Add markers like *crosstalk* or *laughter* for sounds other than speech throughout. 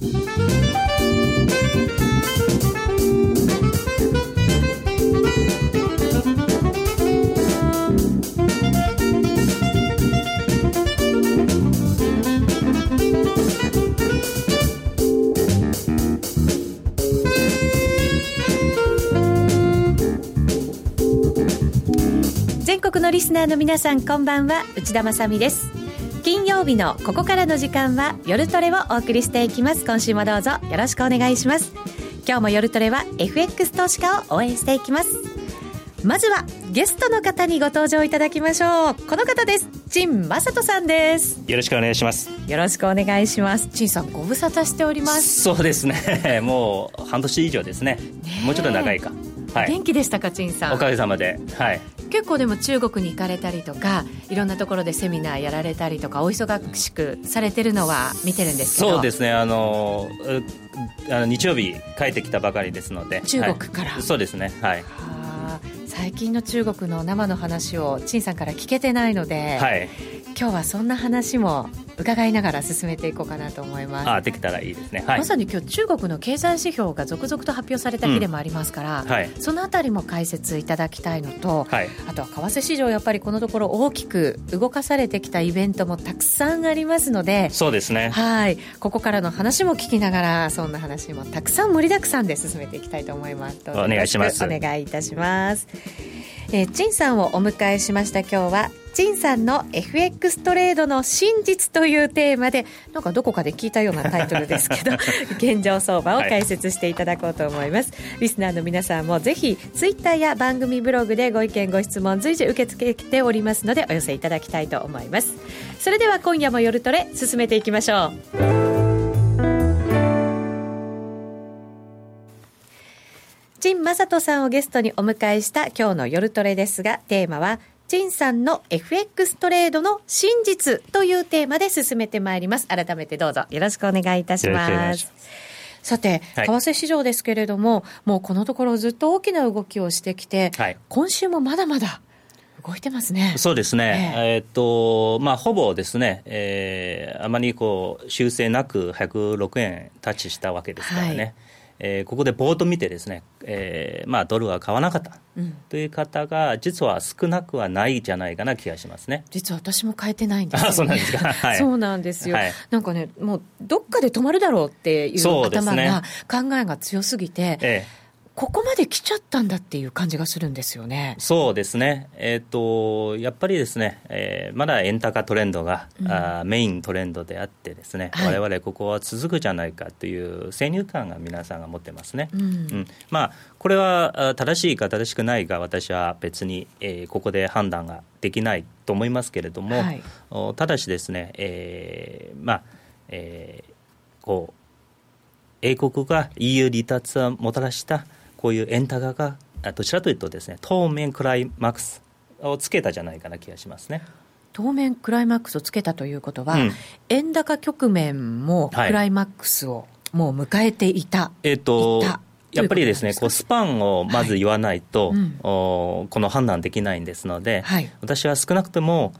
全国のリスナーの皆さんこんばんは。内田まさです。曜日のここからの時間は夜トレをお送りしていきます。今週もどうぞよろしくお願いします。今日も夜トレは FX 投資家を応援していきます。まずはゲストの方にご登場いただきましょう。この方です。陳正人さんです。よろしくお願いします。よろしくお願いします。陳さんご無沙汰しております。そうですね。*laughs* もう半年以上ですね。もうちょっと長いか。はい、元気でしたか陳さん？おかげさまで。はい結構でも中国に行かれたりとかいろんなところでセミナーやられたりとかお忙しくされてるのは見てるんですけど。そうですね。あのあの日曜日帰ってきたばかりですので。中国から、はい、そうですね。はい。最近の中国の生の話を陳さんから聞けてないので、はい、今日はそんな話も伺いながら進めていこうかなと思います。あできたらいいですね、はい、まさに今日中国の経済指標が続々と発表された日でもありますから、うん。はい、そのあたりも解説いただきたいのと、はい、あとは為替市場やっぱりこのところ大きく動かされてきたイベントもたくさんありますのでそうですね。はい。ここからの話も聞きながらそんな話もたくさん盛りだくさんで進めていきたいと思います。お願いします。お願いいたします。えー、陳さんをお迎えしました。今日は陳さんの FX トレードの真実というテーマでなんかどこかで聞いたようなタイトルですけど *laughs* 現状相場を解説していただこうと思います、はい、リスナーの皆さんもぜひツイッターや番組ブログでご意見ご質問随時受け付けておりますのでお寄せいただきたいと思います。それでは今夜も夜トレ進めていきましょう。陳正人さんをゲストにお迎えした今日の夜トレですが、テーマは、陳さんの FX トレードの真実というテーマで進めてまいります。改めてどうぞよろしくお願いいたします。さて、為替市場ですけれども、もうこのところずっと大きな動きをしてきて、はい、今週もまだまだ動いてますね。そうですね。えー、えー、っと、まあ、ほぼですね、えー、あまりこう、修正なく106円タッチしたわけですからね。はいえー、ここでボード見てですね、えーまあ、ドルは買わなかった、という方が実は少なくはないじゃないかな気がしますね。実は私も変えてないんですよ、ね、そうなんですか、*laughs* はい、そうなんですよ、はい、なんかねもうどっかで止まるだろうっていう頭が、考えが強すぎて、ええここまで来ちゃったんだっていう感じがするんですよね。そうですね、えーと、やっぱりですね、えー、まだ円高トレンドが、うん、あメイントレンドであってですね、われわれここは続くじゃないかという先入観が皆さんが持ってますね、うん、うん、まあ、これは正しいか正しくないか私は別に、えー、ここで判断ができないと思いますけれども、はい、ただしですね、えー、まあ、えー、こう英国が EU 離脱をもたらしたこういう円高がどちらというとですね当面クライマックスをつけたじゃないかな気がしますね。当面クライマックスをつけたということは、うん、円高局面もクライマックスをもう迎えていた、はい、えっ、ー、とやっぱりですねこうスパンをまず言わないと、はいうん、この判断できないんですので、はい、私は少なくとも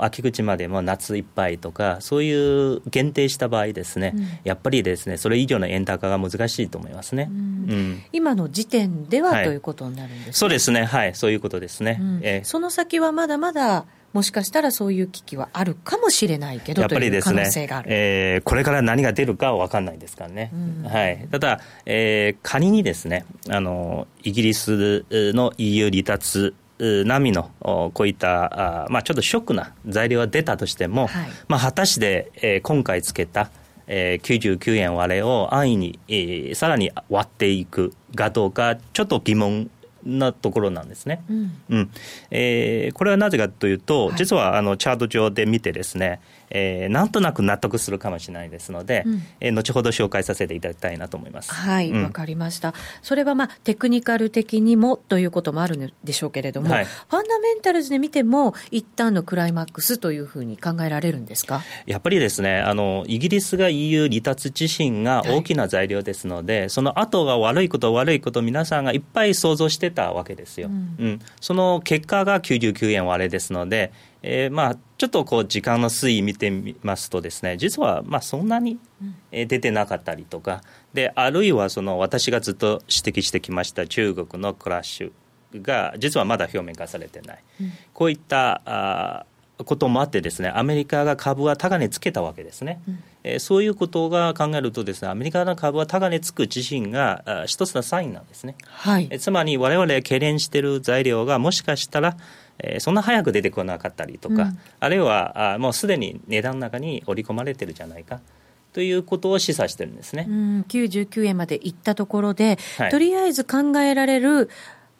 秋口までも夏いっぱいとか、そういう限定した場合ですね、うん、やっぱりですね、それ以上の円高が難しいと思いますね、うん、今の時点では、はい、ということになるんです、ね、そうですね、はい、そういうことですね。えー、その先はまだまだもしかしたらそういう危機はあるかもしれないけど、やっぱりですね、えー、これから何が出るかは分かんないですからね、うん、はい、ただ、えー、仮にですねあの、イギリスの EU 離脱並みのこういったまあ、ちょっとショックな材料が出たとしても、はい、まあ、果たして、えー、今回つけた、えー、99円割れを安易に、えー、さらに割っていくかどうかちょっと疑問なところなんですね。うん、うん、えー、これはなぜかというと、実はあのチャート上で見てですね、えー、なんとなく納得するかもしれないですので、うん、えー、後ほど紹介させていただきたいなと思います。はいわ、うん、かりました。それはまあテクニカル的にもということもあるんでしょうけれども、はい、ファンダメンタルズで見ても一旦のクライマックスというふうに考えられるんですか？やっぱりですね、あのイギリスが EU 離脱自身が大きな材料ですので、はい、その後が悪いこと悪いこと皆さんがいっぱい想像してたわけですよ。うん、うん、その結果が99円割れですので。えー、まあちょっとこう時間の推移見てみますとですね実はまあそんなに、出てなかったりとかであるいはその私がずっと指摘してきました中国のクラッシュが実はまだ表面化されてない、うん、こういったあこともあってですねアメリカが株は高値つけたわけですね、うん、えー、そういうことが考えるとですねアメリカの株は高値つく自身があ一つのサインなんですね、はい、えつまり我々懸念している材料がもしかしたらえー、そんな早く出てこなかったりとか、うん、あるいはあもうすでに値段の中に織り込まれてるじゃないかということを示唆してるんですね、うん、99円までいったところで、はい、とりあえず考えられる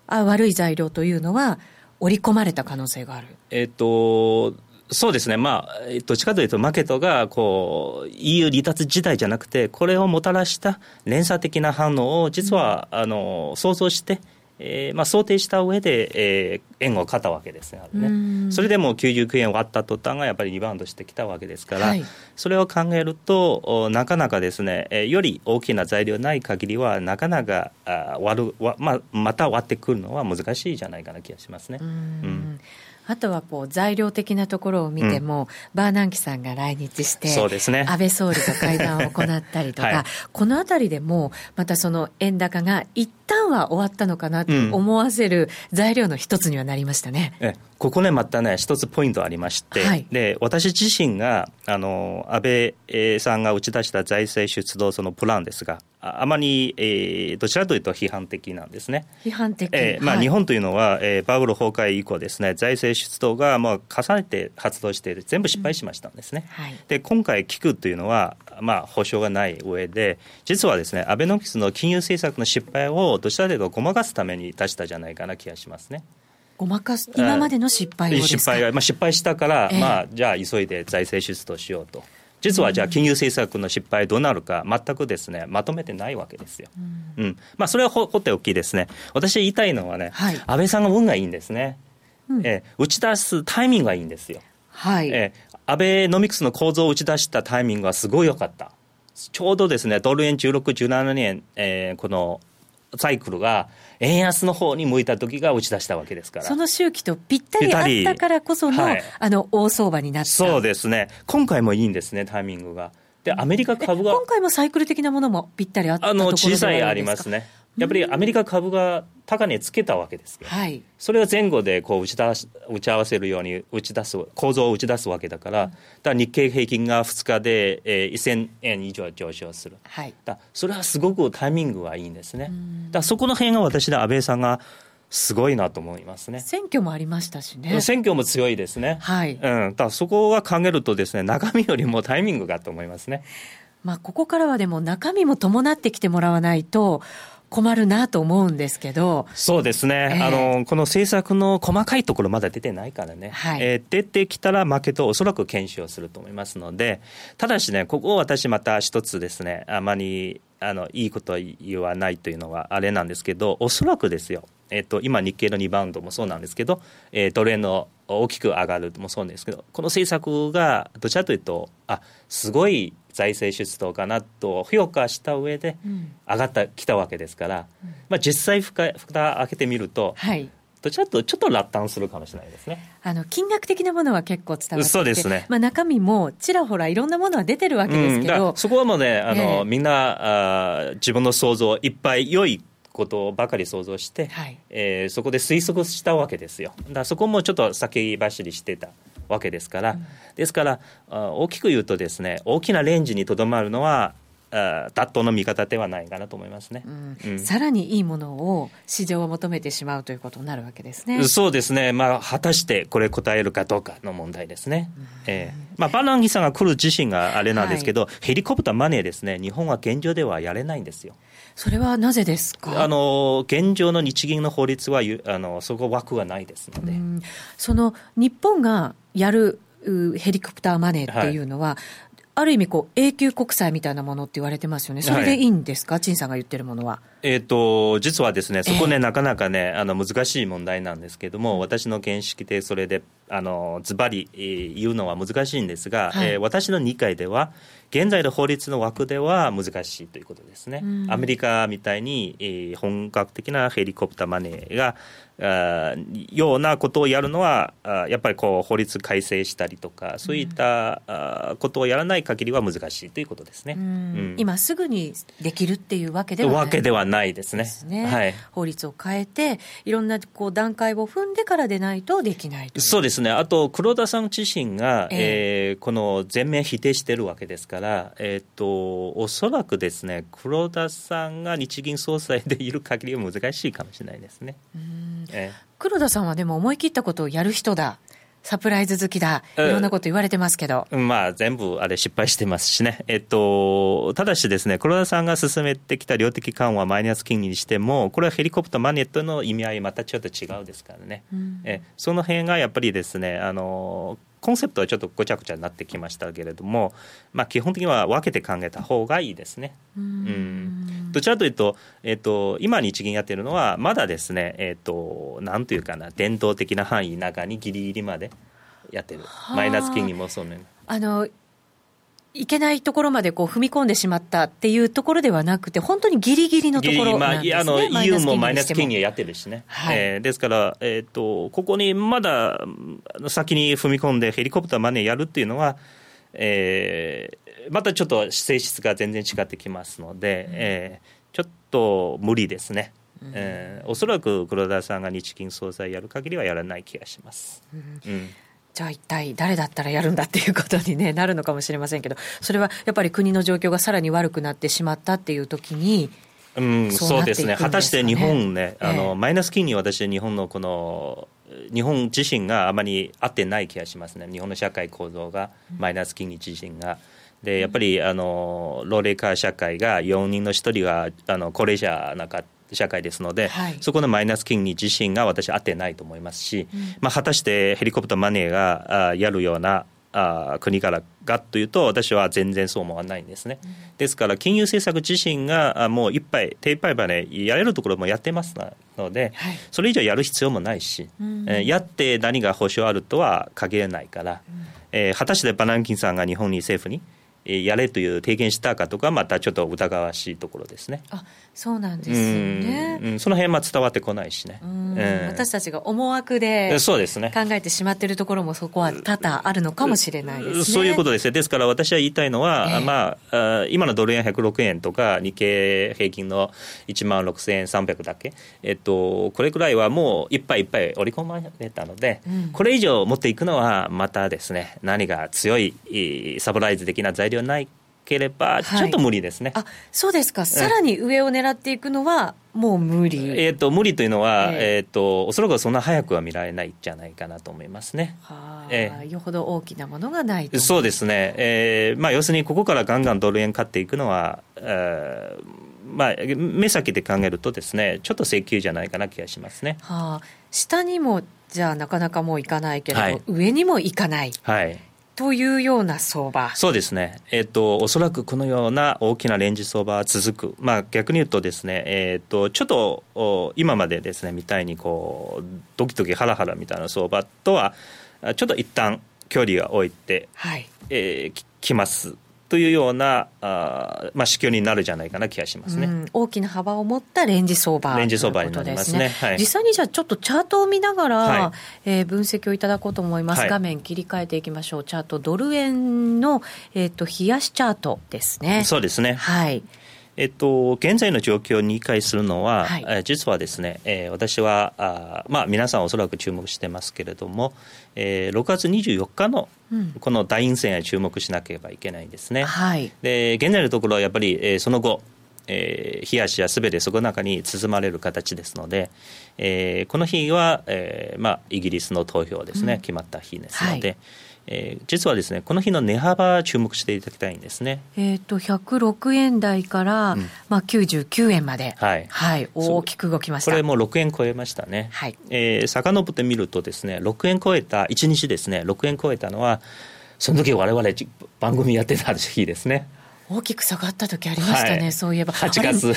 あ悪い材料というのは織り込まれた可能性がある。えっ、とそうですね、まあ、どっちかというと、マーケットがこう EU 離脱自体じゃなくて、これをもたらした連鎖的な反応を実は、あの想像して、えーまあ、想定した上で、えー、円を買ったわけですね、それでも99円割った途端がやっぱりリバウンドしてきたわけですから、はい、それを考えると、なかなかですね、えー、より大きな材料ない限りは、なかなかあ割る、まあ、また割ってくるのは難しいじゃないかな気がしますね。うんあとはこう材料的なところを見ても、うん、バーナンキさんが来日して、そうですね、安倍総理と会談を行ったりとか、*laughs* はい、このあたりでも、またその円高が一旦は終わったのかなと思わせる材料の一つにはなりましたね。うん、ここね、またね、一つポイントありまして、はい、で私自身があの安倍さんが打ち出した財政出動そのプランですが、あまり、えー、どちらというと批判的なんですね。批判的、えーまあ、はい、日本というのは、えー、バブル崩壊以降ですね、財政出動がもう重ねて発動して全部失敗しましたんですね。うんはい、で今回聞くというのは、まあ、保証がない上で、実はですね、アベノミクスの金融政策の失敗をどちらかというとごまかすために出したじゃないかな気がしますね。ごまかす今までの失敗を失敗は、まあ、失敗したから、えー、まあ、じゃあ急いで財政出動しようと。実はじゃあ金融政策の失敗どうなるか全くですねまとめてないわけですよ。うん、うん、まあそれはほっておきですね。私言いたいのはね、はい、安倍さんの運がいいんですね。うん、えー、打ち出すタイミングがいいんですよ。はい。えー、安倍ノミクスの構造を打ち出したタイミングはすごい良かった。ちょうどですね、ドル円16、17年、えー、このサイクルが円安の方に向いた時が打ち出したわけですからその周期とぴったりあったからこそのはい、あの大相場になったそうですね、今回もいいんですね、タイミングが。で、アメリカ株が。今回もサイクル的なものもぴったりあったあの小さいありますね。やっぱりアメリカ株が高値つけたわけですよ、はい、それを前後でこう打ち出し打ち合わせるように打ち出す構造を打ち出すわけだから、うん、だから日経平均が2日で、えー、1000円以上上昇する、はい、だそれはすごくタイミングはいいんですね、だそこの辺が私で安倍さんがすごいなと思いますね。選挙もありましたしね。選挙も強いですね。はい。うん。だそこは考えるとですね、中身よりもタイミングがと思いますね。まあ、ここからはでも中身も伴ってきてもらわないと、困るなと思うんですけどそうですね、えー、あのこの政策の細かいところまだ出てないからね、はい、えー、出てきたら負けとおそらく検証すると思いますのでただしねここを私また一つですねあまりあのいいことは言わないというのはあれなんですけどおそらくですよえっと、今、日経のリバウンドもそうなんですけど、えー、ドル円の大きく上がるもそうですけど、この政策がどちらかというと、あすごい財政出動かなと評価した上で上がったきたわけですから、うん、まあ、実際ふか、蓋開けてみると、はい、どちらかとちょっと落胆するかもしれないですね。あの金額的なものは結構伝わってそうですね、まあ、中身もちらほらいろんなものは出てるわけですけど、うん、そこはもうねあの、えー、みんなあ自分の想像いっぱい良いことばかり想像して、はい、えー、そこで推測したわけですよ。だからそこもちょっと先走りしてたわけですから、うん、ですから大きく言うとですね大きなレンジにとどまるのは妥当の見方ではないかなと思いますね、うん。うん、さらにいいものを市場は求めてしまうということになるわけですね。そうですね、まあ、果たしてこれ答えるかどうかの問題ですね、うん、えーまあ、バナンギさんが来る自身があれなんですけど、はい、ヘリコプターマネーですね。日本は現状ではやれないんですよ。それはなぜですか？あの現状の日銀の法律はあのそこ枠はないですので。その日本がやるヘリコプターマネーっていうのは、はいある意味こう、永久国債みたいなものって言われてますよね、それでいいんですか、はい、陳さんが言ってるものは。えーと、実はですね、そこね、えー、なかなかね、あの難しい問題なんですけれども、私の見識でそれであのズバリ言うのは難しいんですが、はい、えー、私の理解では現在の法律の枠では難しいということですね、うん、アメリカみたいに、えー、本格的なヘリコプターマネーがようなことをやるのはやっぱりこう法律改正したりとかそういったことをやらない限りは難しいということですね、うん、今すぐにできるっていうわけではない。わけではないですね、ね、はい、法律を変えていろんなこう段階を踏んでからでないとできないそうですねあと黒田さん自身が、えー、えー、この全面否定してるわけですから、えーと、おそらくですね黒田さんが日銀総裁でいる限りは難しいかもしれないですね。うんええ、黒田さんはでも思い切ったことをやる人だ。サプライズ好きだ、いろんなこと言われてますけど、まあ、全部あれ、失敗してますしね、えっと、ただしですね、黒田さんが進めてきた量的緩和、マイナス金利にしても、これはヘリコプターマネットの意味合い、またちょっと違うですからね、うん、えその辺がやっぱりですね、あのコンセプトはちょっとごちゃごちゃになってきましたけれども、まあ、基本的には分けて考えた方がいいですね。うん、どちらというと,、えーと、今日銀やってるのはまだですね、えーと、なんというかな伝統的な範囲中にギリギリまでやってるマイナス金利もそうね。あのいけないところまでこう踏み込んでしまったっていうところではなくて、本当にぎりぎりのところなんですね、まあ、あの EU もマイナス金利やってるしね、はい、えー、ですから、えーと、ここにまだ先に踏み込んで、ヘリコプターマネーやるっていうのは、えー、またちょっと性質が全然違ってきますので、うん、えー、ちょっと無理ですね。うん、えー、おそらく黒田さんが日銀総裁やる限りはやらない気がします。うん、うんじゃあ一体誰だったらやるんだっていうことに、ね、なるのかもしれませんけど、それはやっぱり国の状況がさらに悪くなってしまったっていう時に、うん、そうですね、果たして日本ね、あの、マイナス金利、私、日本のこの、日本自身があまり合ってない気がしますね、日本の社会構造が、マイナス金利自身が。でやっぱりあの老齢化社会が4人の1人があの高齢者なか社会ですので、はい、そこのマイナス金利自身が私、合ってないと思いますし、うん、まあ、果たしてヘリコプターマネーがやるようなあ国からがというと私は全然そう思わないんですね、うん、ですから金融政策自身がもういっぱい手いっぱいまでやれるところもやってますので、はい、それ以上やる必要もないし、うん、えー、やって何が保証あるとは限らないから、うん、えー、果たしてバナンキンさんが日本に政府にやれという提言したかとかまたちょっと疑わしいところですね。あそうなんですね、うん、その辺は伝わってこないしね、うん、私たちが思惑でそうですね。考えてしまっているところもそこは多々あるのかもしれないですね。そういうことですですから私は言いたいのは、えー、まあ、今のドル円106円とか日経平均の1万6300だけ、えっと、これくらいはもういっぱいいっぱい織り込まれたので、うん、これ以上持っていくのはまたですね何が強いサプライズ的な材料ないければ、ちょっと無理ですね。はい、あそうですか、さらに上を狙っていくのは、もう無理、えーと、無理というのは、えー、えーと、おそらくそんな早くは見られないんじゃないかなと思いますね。はえー、よほど大きなものがないと。そうですね、えーまあ、要するにここからガンガンドル円買っていくのは、えーまあ、目先で考えるとですねちょっと請求じゃないかな気がしますね。はあ、下にもじゃあなかなかもういかないけれど、はい、上にもいかない。はいというような相場。そうですね、えーと、おそらくこのような大きなレンジ相場は続く、まあ、逆に言うとですね、えーと、ちょっと今までですねみたいにこうドキドキハラハラみたいな相場とはちょっと一旦距離が置いて、はい。えー、きますというようなあ、まあ、市況になるじゃないかな気がしますね、うん、大きな幅を持ったレンジ相場レンジ相場になりますね、はい、実際にじゃあちょっとチャートを見ながら、はい、えー、分析をいただこうと思います、はい、画面切り替えていきましょう。チャートドル円の、えーと、冷やしチャートですね。そうですね。はいえっと、現在の状況を理解するのは、はい、え実はですね、えー、私はあ、まあ、皆さんおそらく注目してますけれども、えー、6月24日のこの大陰線へ注目しなければいけないんですね。はい、で現在のところはやっぱり、えー、その後えー、冷やしやすべてそこの中に包まれる形ですので、えー、この日は、えーまあ、イギリスの投票ですね、うん、決まった日ですので、はいえー、実はですねこの日の値幅注目していただきたいんですね。えっ、ー、と106円台から、うん、まあ99円まで、はい、はい、大きく動きました。これも6円超えましたね。はい。えー、遡ってみるとですね6円超えた1日ですね6円超えたのはその時我々番組やってた日ですね。大きく下がった時ありましたね、はい、そういえば8月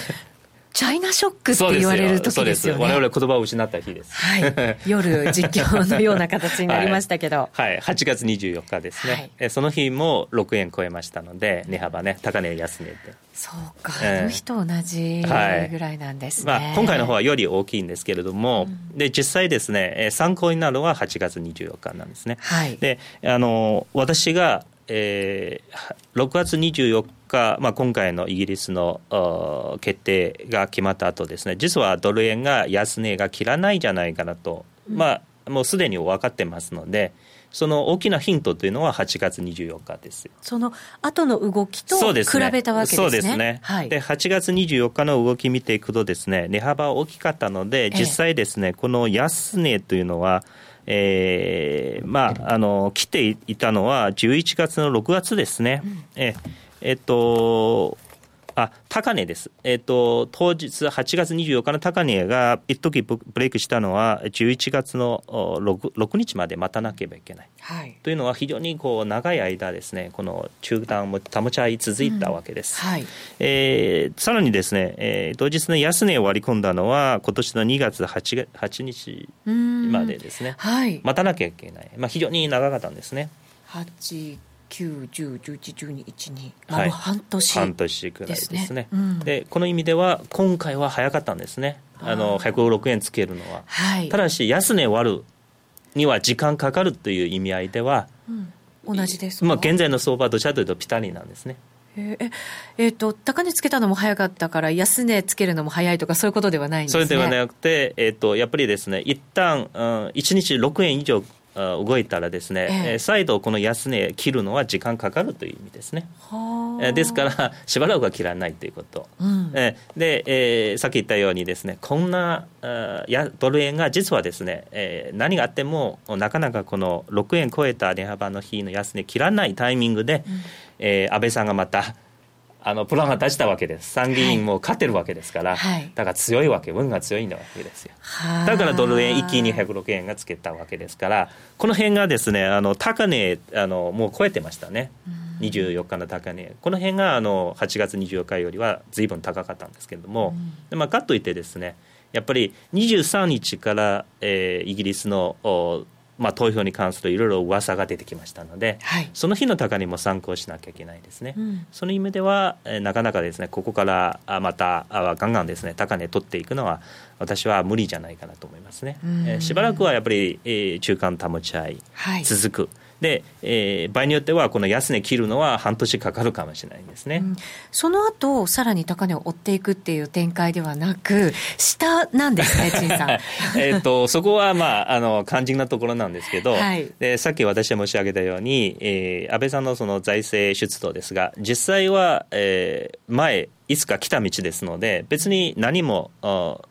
チャイナショックって言われる時ですよね。我々言葉を失った日です。はい。夜実況のような形になりましたけど。*laughs* はい、はい、8月24日ですね。はい、その日も6円超えましたので、値幅ね、高値安値で。そうか、あの日と同じぐらいなんですね。はい、まあ、今回の方はより大きいんですけれども、うん、で、実際ですね、参考になるのは8月24日なんですね。はい。で、あの、私が、えー、6月24日、まあ、今回のイギリスの決定が決まった後ですね。実はドル円が安値が切らないじゃないかなと、うん、まあ、もうすでに分かってますのでその大きなヒントというのは8月24日ですその後の動きと比べたわけですね。そうですね。はい、で8月24日の動き見ていくとですね値幅大きかったので実際ですね、ええ、この安値というのはえー、まあ、あの、来ていたのは11月の6月ですね。うん、え、えっと、あ高値です、えーと、当日、8月24日の高値が一時ブレイクしたのは、11月の 6, 6日まで待たなければいけない、はい、というのは、非常にこう長い間ですね、この中断も保ち合い続いたわけです。うん。はい。えー、さらにですね、えー、当日の安値を割り込んだのは、今年の2月 8, 8日までですね、はい、待たなきゃいけない、まあ、非常に長かったんですね。8 9、10、11、12、1、2、丸半年、半年くらいですね。で、うん、でこの意味では、今回は早かったんですね、あの106円つけるのは。はい、ただし、安値割るには時間かかるという意味合いでは、うん、同じですまあ、現在の相場、どちらというとピタリなんですね。ええー、と高値つけたのも早かったから安値つけるのも早いとかそういうことではないんです、ね、それではなくて、えーと、やっぱりですね一旦、うん、1日6円以上動いたらですね、えー、再度この安値切るのは時間かかるという意味ですね。ですから *laughs* しばらくは切らないということ、うん、えで、えー、さっき言ったようにですねこんなやドル円が実はですね、えー、何があってもなかなかこの6円超えた値幅の日の安値切らないタイミングで、うん、えー、安倍さんがまたあのプランが出したわけです。参議院も勝ってるわけですから、はい、だから強いわけ運が強いんだわけですよ。だからドル円一気に106円がつけたわけですからこの辺がですねあの高値あのもう超えてましたね。24日の高値。この辺があの8月24日よりは随分高かったんですけれども、でまあ、かといってですねやっぱり23日から、えー、イギリスのまあ、投票に関するいろいろ噂が出てきましたので、はい、その日の高値も参考しなきゃいけないですね、うん、その意味では、えー、なかなかですねここからまたあガンガンですね高値取っていくのは私は無理じゃないかなと思いますね、えー、しばらくはやっぱり、えー、中間保ち合い続く、はいで、えー、場合によってはこの安値切るのは半年かかるかもしれないんですね、うん、その後さらに高値を追っていくっていう展開ではなく下なんですね *laughs* 陳さん。えとそこはまああの肝心なところなんですけど、はい、でさっき私が申し上げたように、えー、安倍さんのその財政出動ですが実際は、えー、前いつか来た道ですので別に何も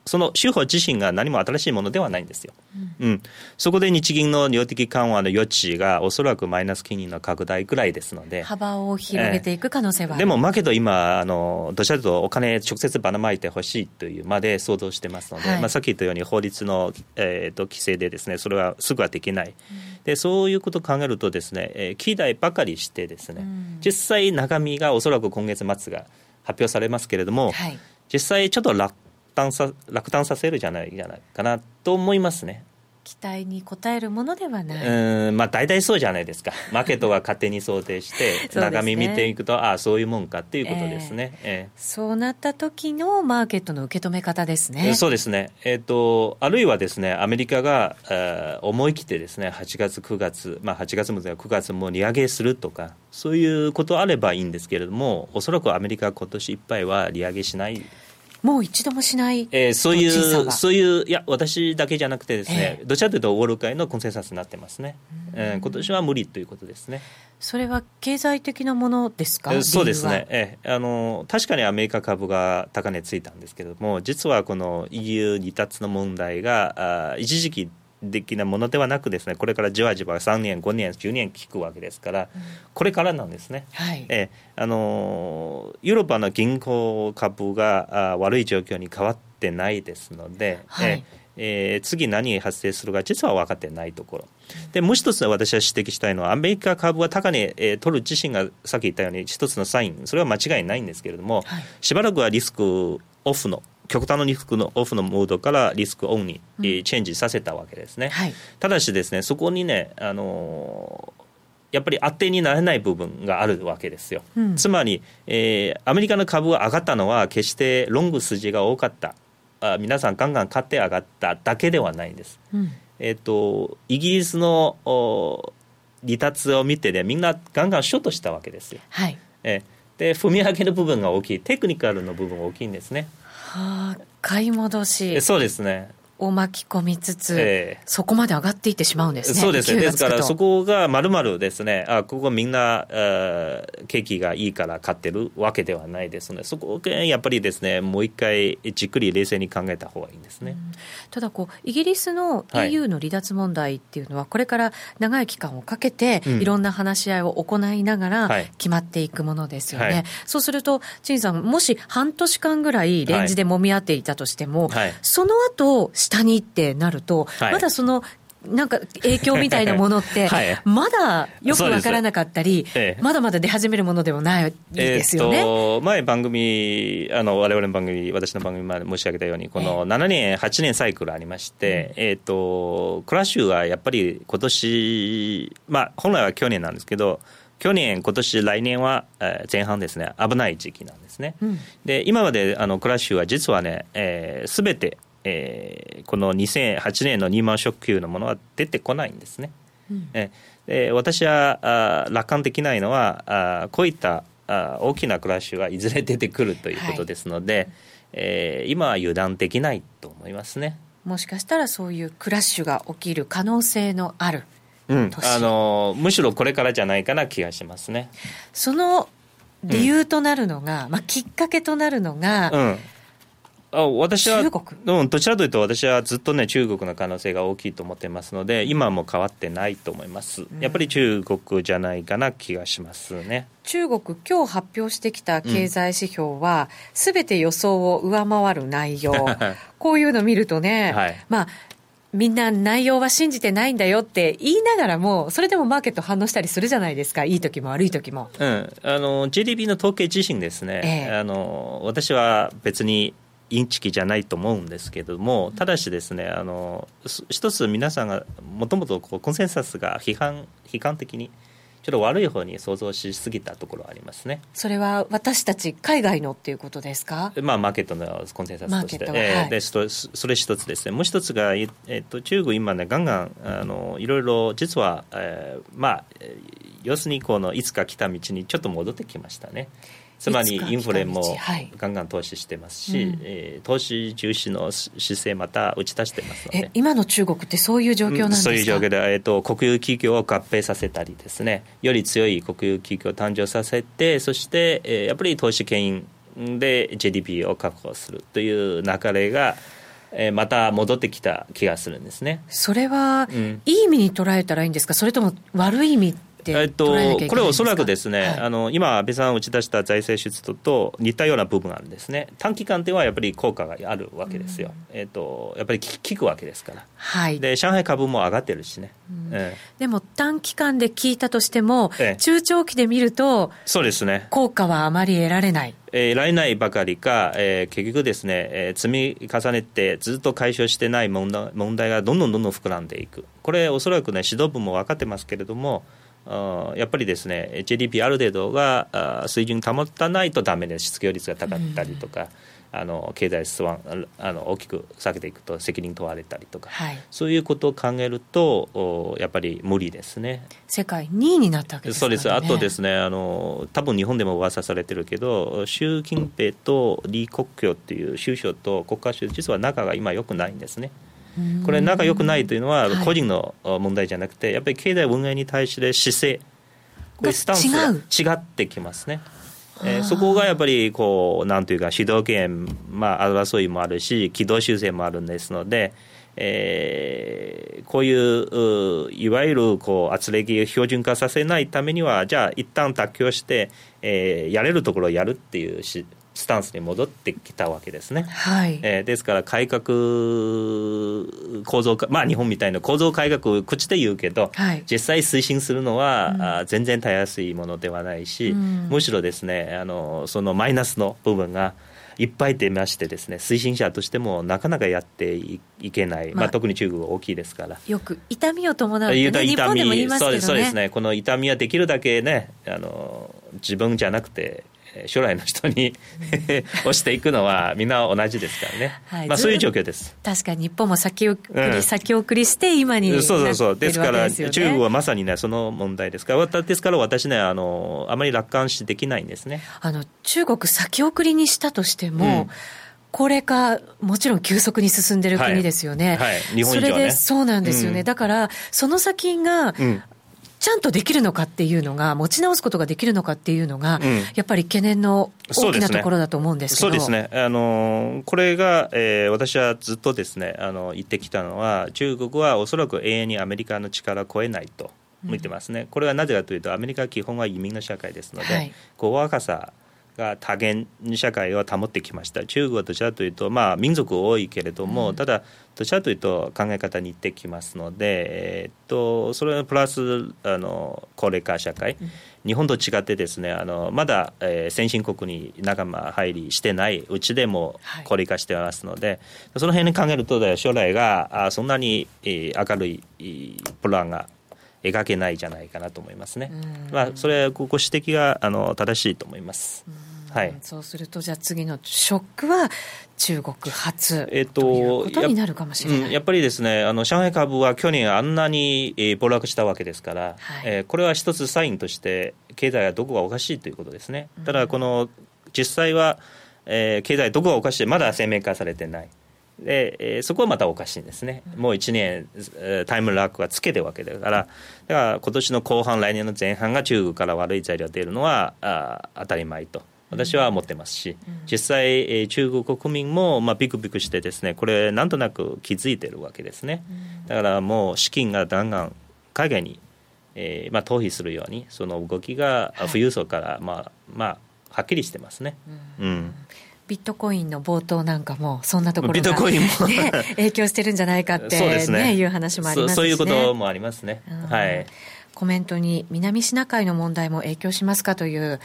その州法自身が何も新しいものではないんですよ、うん、うん、そこで日銀の量的緩和の余地がおそらくマイナス金利の拡大ぐらいですので幅を広げていく可能性は、えー、でも、まあ、けど今あのどちらかというとお金直接ばらまいてほしいというまで想像してますので、はい、まあ、さっき言ったように法律の、えーと、規制でですねそれはすぐはできない、うん、でそういうことを考えるとですね、えー、期待ばかりしてですね、うん、実際中身がおそらく今月末が発表されますけれども、はい、実際ちょっと落胆さ落胆させるじゃないじゃないかなと思いますね。期待に応えるものではない。うんまあ大体そうじゃないですか。マーケットは勝手に想定して中身見ていくと、ね、ああそういうもんかっていうことですね、えーえー、そうなった時のマーケットの受け止め方ですね。そうですね。えっ、ー、とあるいはですねアメリカが、えー、思い切ってですね8月9月まあ8月も9月も利上げするとかそういうことあればいいんですけれどもおそらくアメリカは今年いっぱいは利上げしないもう一度もしない、えー、そういう、そういう、いや、私だけじゃなくてですね、えー、どちらかというと、ウォール界のコンセンサスになってますね、えー、今年は無理ということですね。それは経済的なものですか、そうですね、えー、あの確かにアメリカ株が高値ついたんですけれども、実はこの EU 離脱の問題が、あ一時期的なものではなくですねこれからじわじわ3年5年10年効くわけですから、うん、これからなんですね、はい、えあのヨーロッパの銀行株があ悪い状況に変わってないですので、はい、えー、次何が発生するか実は分かってないところ。でもう一つ私は指摘したいのはアメリカ株は高値、えー、取る自身がさっき言ったように一つのサインそれは間違いないんですけれども、はい、しばらくはリスクオフの極端のリスクのオフのモードからリスクオンに、うん、チェンジさせたわけですね、はい、ただしですねそこにねあのやっぱり当てにならない部分があるわけですよ、うん、つまり、えー、アメリカの株が上がったのは決してロング筋が多かったあ皆さんガンガン買って上がっただけではないんです、うん、えっ、ー、とイギリスの離脱を見てねみんなガンガンショートしたわけですよ、はい。えー、で踏み上げる部分が大きい。テクニカルの部分が大きいんですねはあ買い戻し。そうですね。を巻き込みつつ、えー、そこまで上がっていってしまうんですね。そうですね。ですから、そこがまるまるですね、あ、ここみんな、景気がいいから買ってるわけではないですね。そこをやっぱりですね、もう一回じっくり冷静に考えた方がいいんですね。ただこう、イギリスの EU の離脱問題っていうのは、これから長い期間をかけて、いろんな話し合いを行いながら決まっていくものですよね。はいはい、そうすると、陳さん、もし半年間ぐらいレンジで揉み合っていたとしても、はい、その後、下にってなると、はい、まだそのなんか影響みたいなものって、*laughs* まだよくわからなかったり、ええ、まだまだ出始めるものでもないですよね、えー、前、番組、あの我々の番組、私の番組まで申し上げたように、この7年、8年サイクルありまして、えー、とクラッシュはやっぱり今年まあ本来は去年なんですけど、去年、今年来年は前半ですね、危ない時期なんですね。うん、で今まであのクラッシュは実はね、す、えー、べ、てえー、この2008年のリーマンショック級のものは出てこないんですね。うん、えー、私はあ楽観できないのはあこういったあ大きなクラッシュがいずれ出てくるということですので、はい、えー、今は油断できないと思いますね。もしかしたらそういうクラッシュが起きる可能性のあるうん、あのむしろこれからじゃないかな気がしますね。その理由となるのが、うん、まあ、きっかけとなるのが、うん、あ私は、うん、どちらというと私はずっとね、中国の可能性が大きいと思ってますので、今も変わってないと思います。やっぱり中国じゃないかな気がしますね。中国、今日発表してきた経済指標は、す、べ、て予想を上回る内容、*laughs* こういうの見るとね、はい、まあ、みんな内容は信じてないんだよって言いながらも、それでもマーケット反応したりするじゃないですか、いい時も悪い時も。うん、あの GDP の統計自身ですね、ええ、あの私は別にインチキじゃないと思うんですけれども、ただしですね、あの一つ皆さんがもともとコンセンサスが批判批判的にちょっと悪い方に想像しすぎたところありますね。それは私たち海外のっていうことですか？まあマーケットのコンセンサスとして、えー、でそそれ一つですね。もう一つがえっ、ー、と中国今ねガンガンあのいろいろ実は、えー、まあ要するにこのいつか来た道にちょっと戻ってきましたね。つまりインフレもガンガン投資してますし、はいうん、えー、投資重視の姿勢また打ち出してますので。今の中国ってそういう状況なんですか、そういう状況で、えーと、国有企業を合併させたりですね。より強い国有企業を誕生させてそして、えー、やっぱり投資権で GDP を確保するという流れがえー、また戻ってきた気がするんですね。それは、うん、いい意味に捉えたらいいんですか、それとも悪い意味えっと、これはおそらくですね、はい、あの今、安倍さん打ち出した財政出動と似たような部分があるんですね、短期間ではやっぱり効果があるわけですよ、うん、えっと、やっぱり効くわけですから、はい、で上海株も上がってるしね、うん。えー、でも短期間で効いたとしても、えー、中長期で見ると、そうですね。効果はあまり得られない。えられないばかりか、えー、結局ですね、えー、積み重ねてずっと解消してない問題問題がどんどんどんどん膨らんでいく、これ、おそらくね、指導部も分かってますけれども、やっぱりですね GDP ある程度が水準保たないとだめで失業率が高かったりとか、うん、あの経済不安あの大きく下げていくと責任問われたりとか、はい、そういうことを考えるとやっぱり無理ですね。世界2位になったわけです、ね、そうです。あとですねあの多分日本でも噂されてるけど習近平と李克強っていう首相と国家主席実は仲が今よくないんですね。これ仲良くないというのは個人の問題じゃなくて、やっぱり経済運営に対して姿勢。これスタンスが違ってきますね。えー、そこがやっぱりこうなんというか主導権、まあ、争いもあるし軌道修正もあるんですので、えー、こういういわゆるこう圧力を標準化させないためにはじゃあ一旦妥協して、えー、やれるところをやるっていうしスタンスに戻ってきたわけですね。はい。えー、ですから改革構造まあ日本みたいな構造改革口で言うけど、はい、実際推進するのは、うん、全然たやすいものではないし、うん、むしろですねあのそのマイナスの部分がいっぱい出ましてですね推進者としてもなかなかやっていけない、まあ、まあ、特に中国は大きいですから。よく痛みを伴うって、ね、日本でも言いますけどね。そうですね。この痛みはできるだけねあの自分じゃなくて将来の人に *laughs* 押していくのはみんな同じですからね、はい、まあ、そういう状況です。確かに日本も先送り、うん、先送りして今に、そうそうそう。ですから中国はまさにねその問題ですから。ですから私ねあのあまり楽観視できないんですね。あの中国先送りにしたとしても、うん。高齢化、もちろん急速に進んでる国ですよね。はい。はい、日本以上、ね、それで、そうなんですよね。うん、だから、その先が、うん、ちゃんとできるのかっていうのが、持ち直すことができるのかっていうのが、うん、やっぱり懸念の大きなところだと思うんですけどそうですね、あのこれが、えー、私はずっとですねあの言ってきたのは、中国はおそらく永遠にアメリカの力を超えないと見てますね、うん、これはなぜかというと、アメリカは基本は移民の社会ですので、はい、こう若さが多元社会を保ってきました中国はどちらかというと、まあ、民族多いけれども、うん、ただどちらかというと考え方に似てきますので、えー、っとそれはプラスあの高齢化社会、うん、日本と違ってですねあのまだ、えー、先進国に仲間入りしてないうちでも高齢化してますので、はい、その辺に考えると将来があそんなに、えー、明るいプランが描けないじゃないかなと思いますね。まあ、それご指摘があの正しいと思います。はい、そうすると、じゃあ次のショックは中国発、えー、ということになるかもしれないや,、やっぱりですねあの、上海株は去年あんなに、えー、暴落したわけですから、はい、えー、これは一つサインとして、経済はどこがおかしいということですね。ただこの実際は、えー、経済どこがおかしいまだ鮮明化されてない。で、えー、そこはまたおかしいんですね、もう1年、タイムラグがつけてるわけだから、だから今年の後半、来年の前半が中国から悪い材料が出るのはあ当たり前と。私は思ってますし、実際、えー、中国国民も、まあ、ビクビクしてですねこれなんとなく気づいてるわけですね。だからもう資金がだんだん海外に、えーまあ、逃避するようにその動きが富裕層から、まあまあ、はっきりしてますね。うん。ビットコインの冒頭なんかも、そんなところが、*laughs* ね、影響してるんじゃないかって、ね、ね。いう話もありますし、ね、そういうこともありますね。はい、コメントに、南シナ海の問題も影響しますかという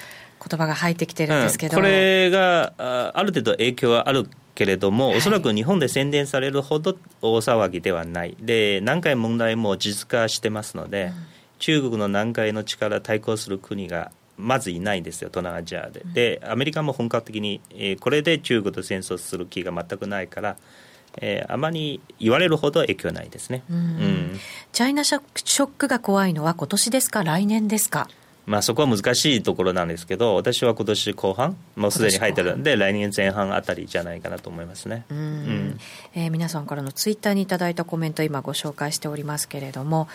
言葉が入ってきてるんですけど、うん、これがある程度影響はあるけれども、おそらく日本で宣伝されるほど大騒ぎではない、で何回問題も実化してますので、うん、中国の南海の力対抗する国がまずいないんですよ、東南アジアで。で、アメリカも本格的に、えー、これで中国と戦争する気が全くないから、えー、あまり言われるほど影響ないですね、うん、うん、チャイナショックが怖いのは、今年ですか、来年ですか？まあ、そこは難しいところなんですけど、私は今年後半、もうすでに入ってるんで、来年前半あたりじゃないかなと思いますね、うん、えー、皆さんからのツイッターにいただいたコメント、今、ご紹介しておりますけれども、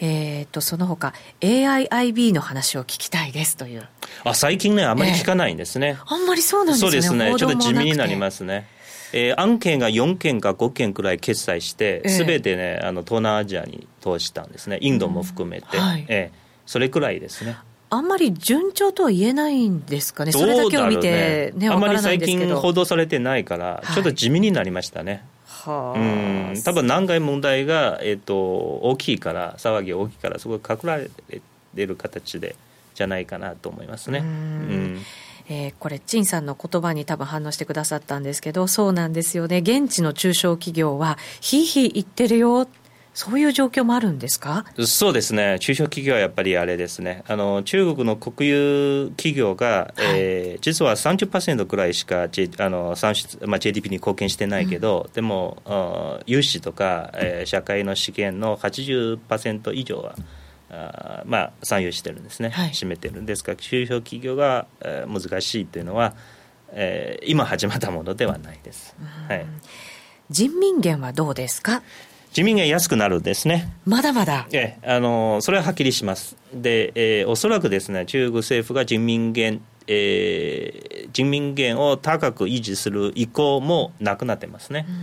えーと、その他 AIIB の話を聞きたいですという。あ最近ねあんまり聞かないんですね、えー、あんまりそうなんですね。そうですね。ちょっと地味になりますね。えー、案件が4件か5件くらい決済してすべ、てねあの東南アジアに投資したんですね。インドも含めて、うん。はい、えー、それくらいですね。あんまり順調とは言えないんですかね、それだけを見てね、ね。あんまり最近報道されてないから、ちょっと地味になりましたね。はあ、うん。多分何回問題が、えーと、大きいから騒ぎ大きいからすごい隠られてる形でじゃないかなと思いますね。うん。うん。えー、これ、陳さんの言葉に多分反応してくださったんですけど、そうなんですよね、現地の中小企業は、ひいひい言ってるよそういう状況もあるんですか？そうですね、中小企業はやっぱりあれですね、あの中国の国有企業が、はい、えー、実は30%くらいしか、J あの産出まあ、GDP に貢献してないけど、うん、でも、融資とか、えー、社会の資源の80%以上は、あまあ、参与してるんですね、はい、占めてるんですが、中小企業が、えー、難しいというのは、えー、今始まったものではないです。はい、人民元はどうですか？人民元安くなるんですね。まだまだ。ええ、あの、それははっきりします。で、えー、おそらくですね、中国政府が人民元、えー、人民元を高く維持する意向もなくなってますね。うん、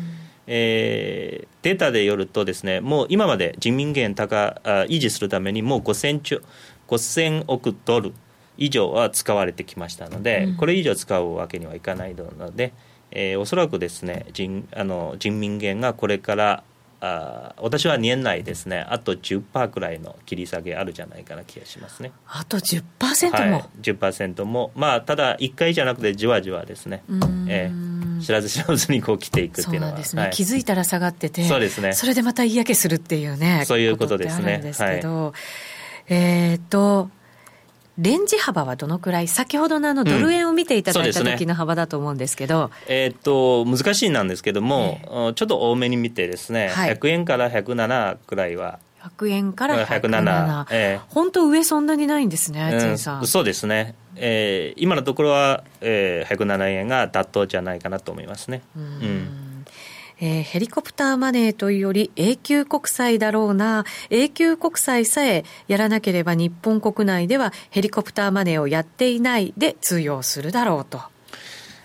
えー、データでよるとですね、もう今まで人民元高あ維持するためにもう5000兆、5000億ドル以上は使われてきましたので、うん、これ以上使うわけにはいかないので、えー、おそらくですね人あの人民元がこれからあ私は年内ですね。あと10%くらいの切り下げあるじゃないかな気がしますね。あと10%も、はい、10%も。まあただ1回じゃなくてじわじわですね、えー、知らず知らずにこう来ていくっていうのは。ですね、はい、気づいたら下がっててそうですね。それでまた嫌気するっていうねそういうことですね。ですけど、はい、えっ、とレンジ幅はどのくらい、先ほどのあのドル円を見ていただいた時の幅だと思うんですけど、うんね、えー、っと難しいなんですけども、えー、ちょっと多めに見てですね、はい、100円から107くらいは。100円から107、えー、本当、上そんなにないんですね、うん、さん。そうですね、えー、今のところは、えー、107円が妥当じゃないかなと思いますね。うん、うんえー、ヘリコプターマネーというより永久国債だろうな、永久国債さえやらなければ日本国内ではヘリコプターマネーをやっていないで通用するだろうと。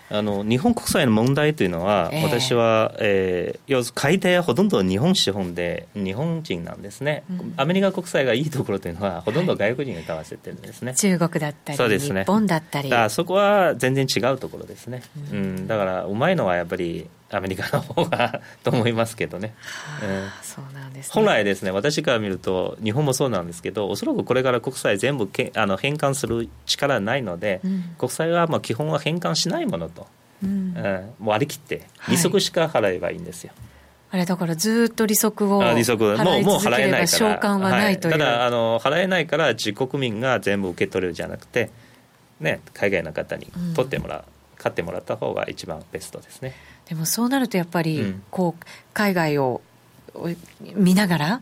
あの日本国債の問題というのは、えー、私は、えー、要する買い手はほとんど日本資本で日本人なんですね、うん、アメリカ国債がいいところというのはほとんど外国人が買わせてるんですね、はい、中国だったりそうです、ね、日本だったり。だそこは全然違うところですね、うん、うん、だからうまいのはやっぱりアメリカの方が *laughs* と思いますけどね。そうなんです、ね、本来ですね私から見ると日本もそうなんですけどおそらくこれから国債全部けあの返還する力ないので、うん、国債はまあ基本は返還しないものと、うん、うん、もう割り切って利息しか払えばいいんですよ。はいあれだからずっと利息を利息もうもう払えないから。償還はないという、はい、ただあの払えないから自国民が全部受け取れるじゃなくて、ね、海外の方に取ってもらう、うん、買ってもらった方が一番ベストですね。でもそうなるとやっぱり、こう海外を見ながら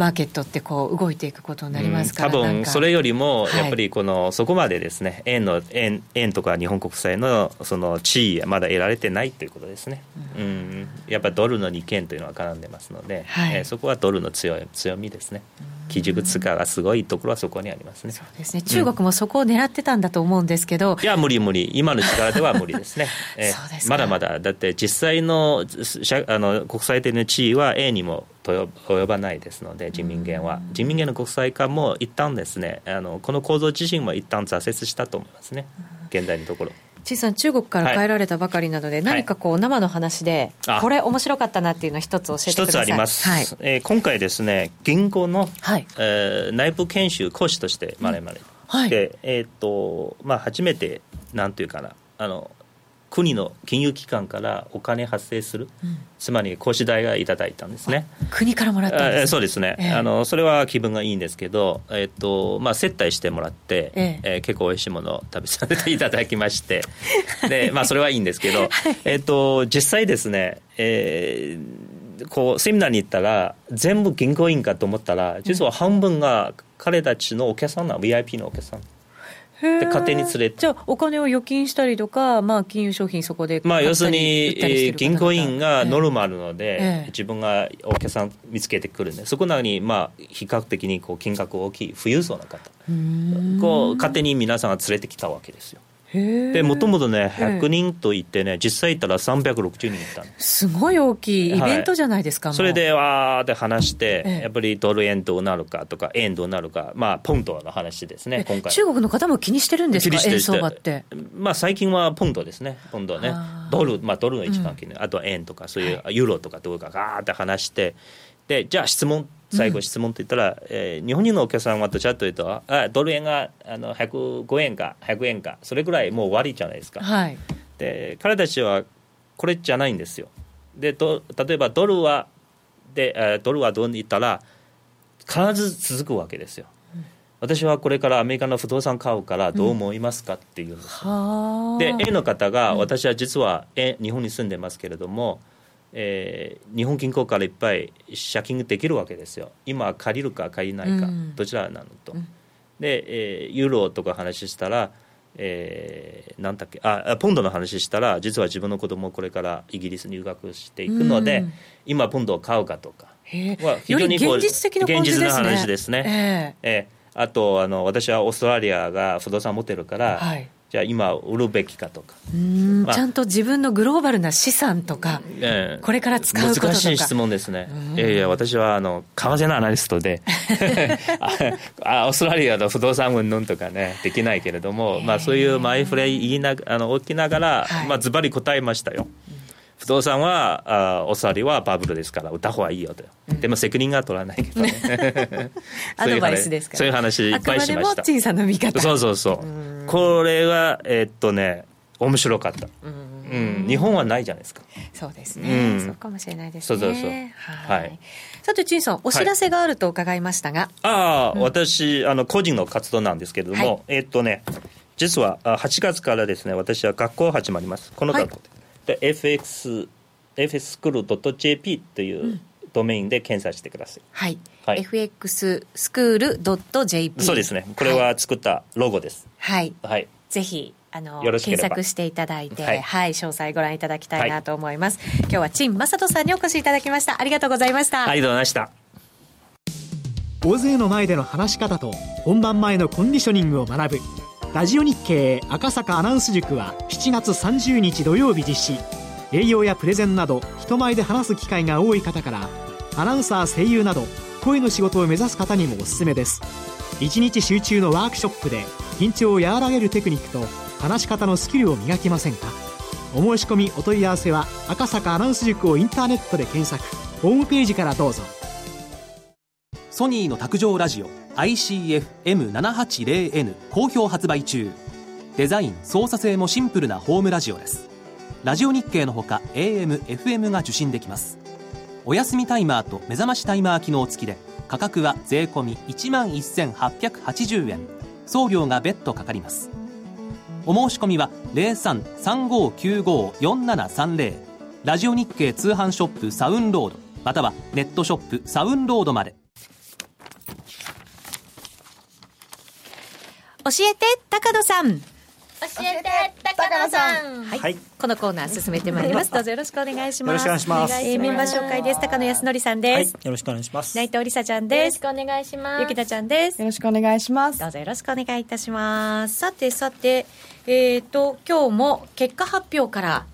マーケットってこう動いていくことになりますから、うん、多分それよりもやっぱりこの、はい、そこまでですね円の円円とか日本国債のその地位はまだ得られてないということですね、うん、うん、やっぱドルの利権というのは絡んでますので、はい、えー、そこはドルの強い強みですね。うん基軸通貨がすごいところはそこにありますね。そうですね。中国もそこを狙ってたんだと思うんですけど。いや、無理無理。今の力では無理ですね。*laughs* えー、まだまだ。だって実際のあの国際的な地位は A にも及ばないですので人民元は。人民元の国際化も一旦ですねあのこの構造自身も一旦挫折したと思いますね。現在のところ。陳さん、中国から帰られたばかりなので、はい、何かこう生の話で、これ、面白かったなっていうのを一つ教えてください。一つあります、はい、えー、今回ですね、銀行の、はい、えー、内部研修講師として、まれまれ、はい、で、えー、っとまあ、初めて、なんていうかな、あの国の金融機関からお金発生する、うん、つまり講師代がいただいたんですね。国からもらったんです、そうですね、えー、あのそれは気分がいいんですけど、えーとまあ、接待してもらって、えー、えー、結構おいしいものを食べさせていただきまして。*laughs* で、まあ、それはいいんですけど、はい、えーと、実際ですね、えー、こうセミナーに行ったら全部銀行員かと思ったら実は半分が彼たちのお客さんな VIP のお客さん。で勝手に連れじゃあお金を預金したりとか、まあ、金融商品そこでまあ要するに銀行員がノルマあるので、ええ、自分がお客さん見つけてくるんでそこなのにまあ比較的にこう金額大きい富裕層の方。こう勝手に皆さんが連れてきたわけですよでもともとね100人といってね実際行ったら360人いたすごい大きいイベントじゃないですか、はい、それでわーって話して、やっぱりドル円どうなるかとか円どうなるかまあポンドの話ですね今回。中国の方も気にしてるんですか円相場って？まあ最近はポンドですねポンドね。ドルまあドルの一番気に、うん、あとは円とかそういうユーロとかどうかガーって話してでじゃあ質問最後質問って言ったら、うん、えー、日本人のお客さんはどちらというとあドル円があの105円か100円かそれぐらいもう終わりじゃないですか、はい、で彼たちはこれじゃないんですよ。でと例えばドルはで、えー、ドルはどう言ったら必ず続くわけですよ。私はこれからアメリカの不動産買うからどう思いますかっていう。うん、で A の方が私は実は日本に住んでますけれども、えー、日本銀行からいっぱい借金できるわけですよ。今借りるか借りないか、うん、どちらなのと、うん、で、えー、ユーロとか話したら、えー、なんだっけあポンドの話したら実は自分の子供これからイギリスに留学していくので、うん、今ポンドを買うかとか。は非常に現実的な、ね、現実の話ですね、えー、えー、あとあの私はオーストラリアが不動産持ってるから、はいじゃあ今売るべきかとか、まあ、ちゃんと自分のグローバルな資産とか、えー、これから使うこととか。難しい質問ですね、いやいや私はあの為替のアナリストで *laughs* あオーストラリアの不動産云々とかねできないけれども、まあ、そういう前触れ言いなあの置きながら、はい、まあ、ズバリ答えましたよ。不動産はあお座りはバブルですから売った方がいいよと、うん、でも責任が取らないけどね。*laughs* アドバイスですから。そういう話いっぱいしました。陳さんの見方。そうそうそう、うこれはえー、っとね面白かった、うん。うん、日本はないじゃないですか。そうですね、うん、そうかもしれないですね。そうそうそう。はい、さて陳さんお知らせがあると伺いましたが、はい、ああ、私あの個人の活動なんですけれども、はい、えー、っとね実は8月からですね私は学校始まります。この学校で、で FX FX スクール .jp というドメインで検索してください。はい。はい、FX スクール .jp。そうですね。これは作ったロゴです。はい。はい。ぜひあの検索していただいて、はい、はい、詳細ご覧いただきたいなと思います。はい、今日は陳正人さんにお越しいただきました。ありがとうございました。ありがとうございました。大勢の前での話し方と本番前のコンディショニングを学ぶラジオ日経赤坂アナウンス塾は7月30日土曜日実施。営業やプレゼンなど人前で話す機会が多い方からアナウンサー声優など声の仕事を目指す方にもおすすめです。1日集中のワークショップで緊張を和らげるテクニックと話し方のスキルを磨きませんか？お申し込みお問い合わせは赤坂アナウンス塾をインターネットで検索。ホームページからどうぞ。ソニーの卓上ラジオ。ICF-M780N 好評発売中。デザイン操作性もシンプルなホームラジオです。ラジオ日経のほか AM、FM が受信できます。お休みタイマーと目覚ましタイマー機能付きで価格は税込11,880円。送料が別途かかります。お申し込みは0335954730ラジオ日経通販ショップサウンロードまたはネットショップサウンロードまで。教えて高野さん。教えて高野さん。はい、このコーナー進めてまいります。どうぞよろしくお願いします。よろしくお願いします、えー、メンバー紹介です。高野康則さんです、よろしくお願いします。内藤梨沙ちゃんです。よろしくお願いします。ゆきなちゃんです。よろしくお願いします。どうぞよろしくお願いいたします。さてさてえっ、ー、と今日も結果発表から。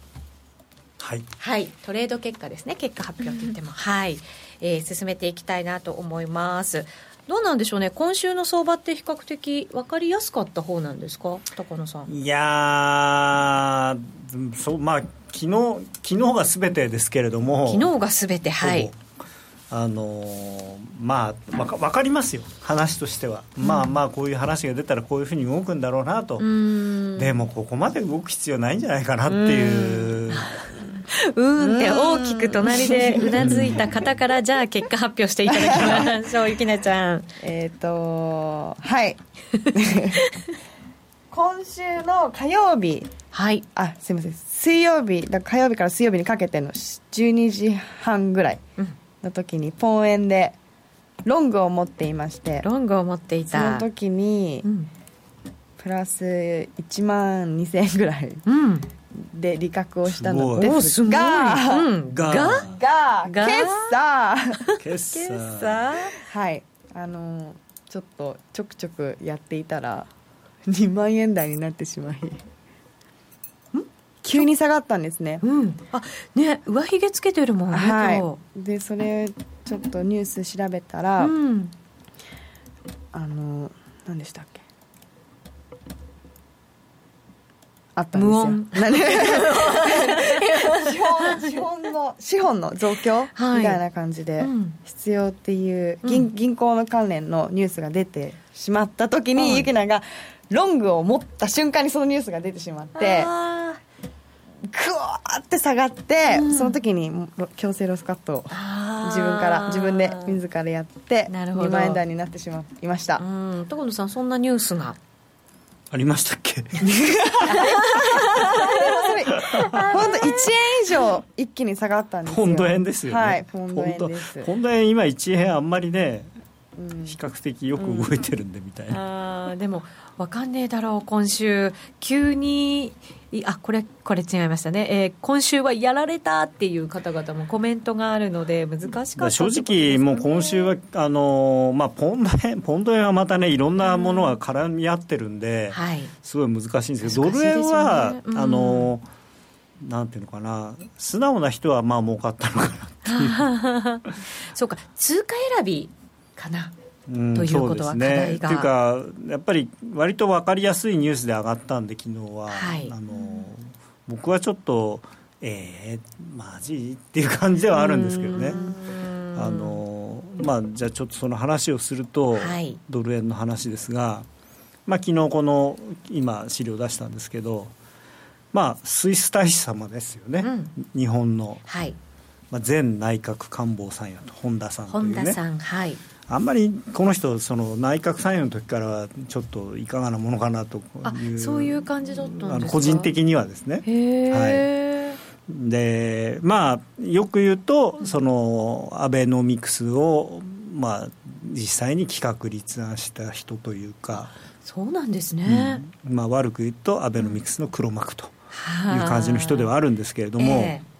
はい、はい、トレード結果ですね。結果発表って言っても。はい、えー、進めていきたいなと思いますどうなんでしょうね、今週の相場って比較的分かりやすかった方なんですか、高野さん。いやそうまあ昨日昨日がすべてですけれども、昨日がすべて、はい。あのー、まあわか分かりますよ、話としては、うん、まあまあ、こういう話が出たらこういうふうに動くんだろうなと、でもここまで動く必要ないんじゃないかなっていう。*laughs* うんって大きく隣でうなずいた方からじゃあ結果発表していただきましょう。*laughs* ゆきなちゃん。えっ、とはい。*laughs* 今週の火曜日。はい。あすみません。水曜日だ火曜日から水曜日にかけての12時半ぐらいの時にポン円でロングを持っていまして。ロングを持っていた。その時に、うん、プラス1万2000円ぐらい、うんで利確をしたのですが、うん、がが？が決算。決算。はい。あのちょっとちょくちょくやっていたら2万円台になってしまい。急に下がったんですね、うん、あね上髭つけてるもんね、はい、でそれちょっとニュース調べたら、うん、あの何でしたっけ？あったんですよ。*laughs* 資本資本の資本の増強、みたいな感じで必要っていう銀,、銀行の関連のニュースが出てしまった時に、ゆきながロングを持った瞬間にそのニュースが出てしまってくわーって下がって、その時に強制ロスカットを自分から自分で自らやって2万円台になってしまいました。所野さんそんなニュースがありましたっけ？本当1円以上一気に下がったんですよ。ポンド円ですよね。はいポンド円です。ポンド円今1円あんまりね比較的よく動いてるんでみたいな、うん、あでも分かんねえだろう今週。急にあこれこれ違いましたね、えー、今週はやられたっていう方々もコメントがあるので難しかった、ね、正直もう今週はあの、まあ、ポンド円 *laughs* ポンド円はまたねいろんなものが絡み合ってるんで、はい、すごい難しいんですけど、ね、ドル円は、うん、あのなんていうのかな素直な人はまあ儲かったのかなっていう。*laughs* そうか通貨選びかなということは課題が、ね、というかやっぱり割と分かりやすいニュースで上がったんで昨日は、はい、あの僕はちょっとえー、マジっていう感じではあるんですけどね。あのまあ、じゃあちょっとその話をすると、はい、ドル円の話ですが、まあ昨日この今資料出したんですけど、まあ、スイス大使様ですよね、うん、日本の、はい。まあ、前内閣官房参与と本田さんというね。本田さんはいあんまりこの人その内閣参与の時からはちょっといかがなものかなというそういう感じだったんですか？個人的にはですね。はい、でまあよく言うとそのアベノミクスをまあ実際に企画立案した人というか。そうなんですね、うん、まあ悪く言うとアベノミクスの黒幕という感じの人ではあるんですけれども、えー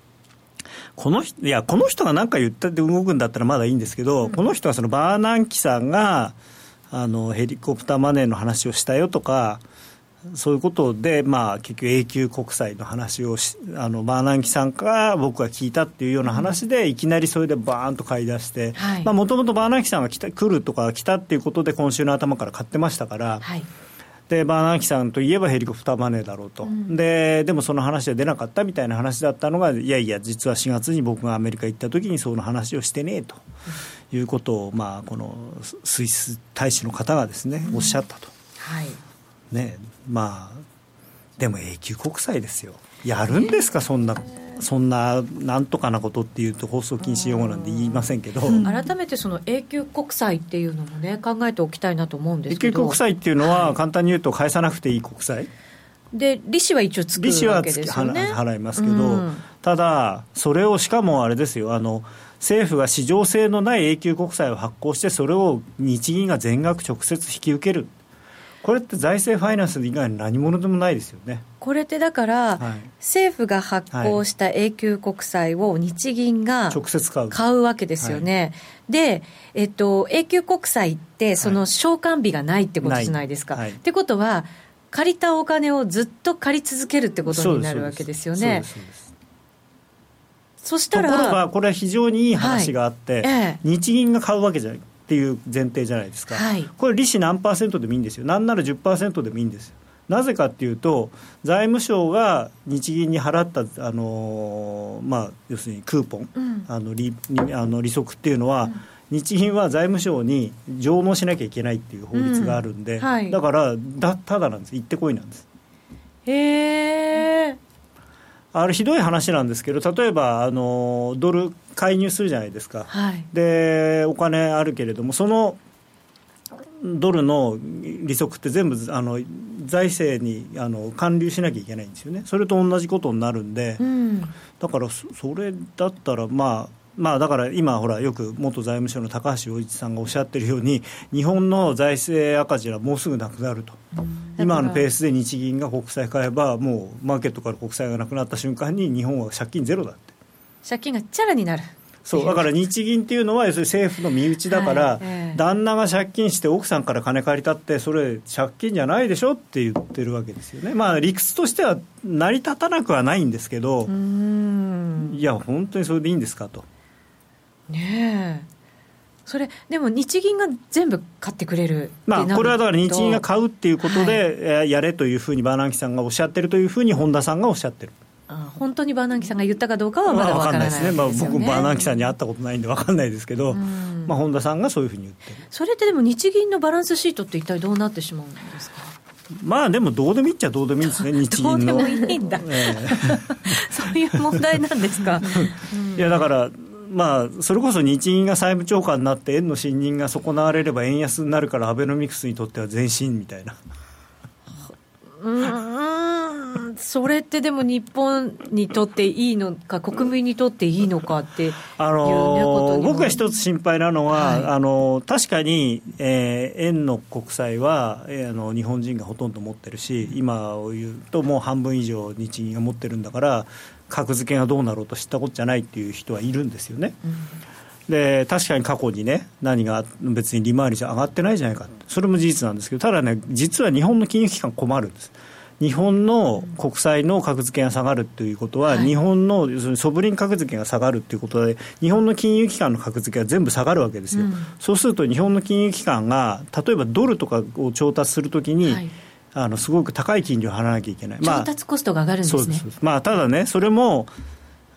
この人いやこの人が何か言ったって動くんだったらまだいいんですけど、うん、この人はそのバーナンキさんがあのヘリコプターマネーの話をしたよとかそういうことで、まあ、結局永久国債の話をあのバーナンキさんから僕が聞いたっていうような話で、うん、いきなりそれでバーンと買い出してもともとバーナンキさんが来た来るとか来たっていうことで今週の頭から買ってましたから。はいでバーナーキさんといえばヘリコプターマネーだろうと、うん、ででもその話は出なかったみたいな話だったのがいやいや実は4月に僕がアメリカ行った時にその話をしてねえと。いうことを、まあ、このスイス大使の方がですね、おっしゃったと、はい。ねまあでも永久国債ですよやるんですか？そんな。そんななんとかなことっていうと放送禁止用語なんで言いませんけど、改めてその永久国債っていうのもね考えておきたいなと思うんですけど。永久国債っていうのは、簡単に言うと返さなくていい国債。で利子は一応つくわけですよね。払いますけど、うん、ただそれをしかもあれですよ。あの政府が市場性のない永久国債を発行してそれを日銀が全額直接引き受けるこれって財政ファイナンス以外に何者でもないですよね。これってだから、はい、政府が発行した永久国債を日銀が直接買う。買うわけですよね。はい、で、えっと、永久国債って、その償還日がないってことじゃないですか。はい、ってことは、借りたお金をずっと借り続けるってことになるわけですよね。そしたらところがこれは非常にいい話があって、ええ、日銀が買うわけじゃないっていう前提じゃないですか、はい、これ、利子何パーセントでもいいんですよ、なんなら10%でもいいんですよ。なぜかっていうと、財務省が日銀に払った、あのまあ、要するにクーポン、うん、あの利あの利息っていうのは、うん。日銀は財務省に上納しなきゃいけないっていう法律があるんで、うん。はい、だからだただなんです。行ってこいなんです。へえあれひどい話なんですけど例えばあのドル介入するじゃないですか、はい、でお金あるけれどもそのドルの利息って全部あの財政にあの還流しなきゃいけないんですよね。それと同じことになるんで、うん、だからそれだったらまあまあ、だから今、ほらよく元財務省の高橋洋一さんがおっしゃってるように、日本の財政赤字はもうすぐなくなると、うん、今のペースで日銀が国債買えば、もうマーケットから国債がなくなった瞬間に、日本は借金ゼロだって。借金がチャラになる。そうだから日銀っていうのは要するに政府の身内だから、旦那が借金して奥さんから金借りたってそれ借金じゃないでしょって言ってるわけですよね。まあ理屈としては成り立たなくはないんですけどいや本当にそれでいいんですかと。ねえそれでも日銀が全部買ってくれるまあ、これはだから日銀が買うっていうことで、はい、やれというふうにバーナンキさんがおっしゃってるというふうに本田さんがおっしゃってる。あ本当にバーナンキさんが言ったかどうかはまだ分からないですね、まあ、僕、バーナンキさんに会ったことないんで分かんないですけど、まあ、本田さんがそういうふうに言ってる。それってでも、日銀のバランスシートって一体どうなってしまうんですか？まあでもどうでもいいっちゃどうでもいいんですね、日銀の。どうでもいいんだ、えー、*laughs* そういう問題なんですか？*laughs* いやだからまあ、それこそ日銀が債務超過になって、円の信任が損なわれれば円安になるから、アベノミクスにとっては前進みたいな。うんそれってでも日本にとっていいのか、国民にとっていいのかっていう、ね、あの僕が一つ心配なのは、はい、あの確かに、えー、円の国債は、えー、あの日本人がほとんど持ってるし、今を言うと、もう半分以上、日銀が持ってるんだから、格付けがどうなろうと知ったことじゃないっていう人はいるんですよね。うん。で確かに過去にね、何が別に利回りじゃ上がってないじゃないか、それも事実なんですけど、ただね、実は日本の金融機関困るんです。日本の国債の格付けが下がるということは、はい、日本の要するにソブリン格付けが下がるということで、日本の金融機関の格付けが全部下がるわけですよ、うん、そうすると日本の金融機関が、例えばドルとかを調達するときに、はいあのすごく高い金利を払わなきゃいけない、調達コストが上がるんですね、まあ、ただね、それも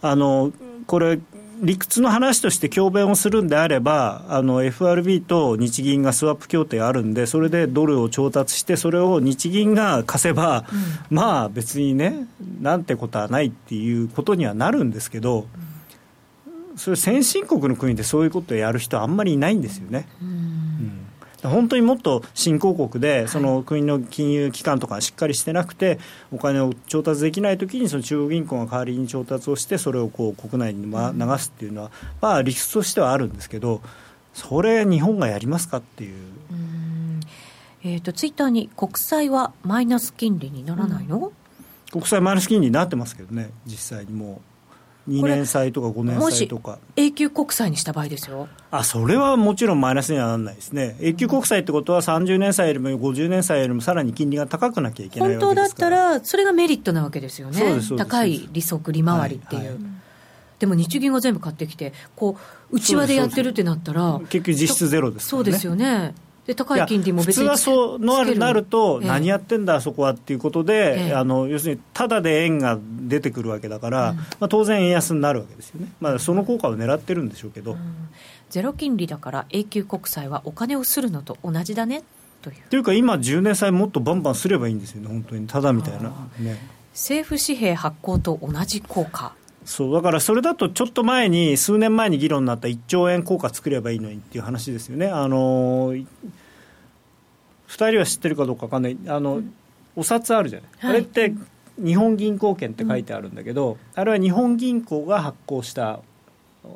あのこれ理屈の話として強弁をするんであれば、あの FRB と日銀がスワップ協定あるんで、それでドルを調達して、それを日銀が貸せば、うん、まあ別にね、なんてことはないっていうことにはなるんですけど、それ、先進国の国でそういうことをやる人、あんまりいないんですよね。うん本当にもっと新興国で、その国の金融機関とかしっかりしてなくて、お金を調達できないときに、その中央銀行が代わりに調達をして、それをこう国内に流すっていうのは、まあ、理屈としてはあるんですけど、それ、日本がやりますかっていう。うえーと、ツイッターに国債はマイナス金利にならないの、うん、国債マイナス金利になってますけどね、実際にもう。2年債とか5年債とか。永久国債にした場合ですよ。あそれはもちろんマイナスにはならないですね。永久国債ってことは30年債よりも50年債よりもさらに金利が高くなきゃいけない本当だったらそれがメリットなわけですよね。高い利息利回りっていう、はいはい、でも日銀が全部買ってきてこう内輪でやってるってなったら結局実質ゼロです、ね、そうですよねで高い金利も別に普通はそうなると、何やってんだ、そこはっていうことで、ええ、あの要するに、ただで円が出てくるわけだから、うん、まあ、当然、円安になるわけですよね、まあ、その効果を狙ってるんでしょうけど、うん、ゼロ金利だから、永久国債はお金をするのと同じだねという。というか、今、10年債もっとバンバンすればいいんですよね、本当に、ただみたいな、ね、政府紙幣発行と同じ効果。そう。だからそれだとちょっと前に数年前に議論になった1兆円効果作ればいいのにっていう話ですよね。あの2人は知ってるかどうか分かんない。あの、うん、お札あるじゃない、はい、あれって日本銀行券って書いてあるんだけど、うん、あれは日本銀行が発行した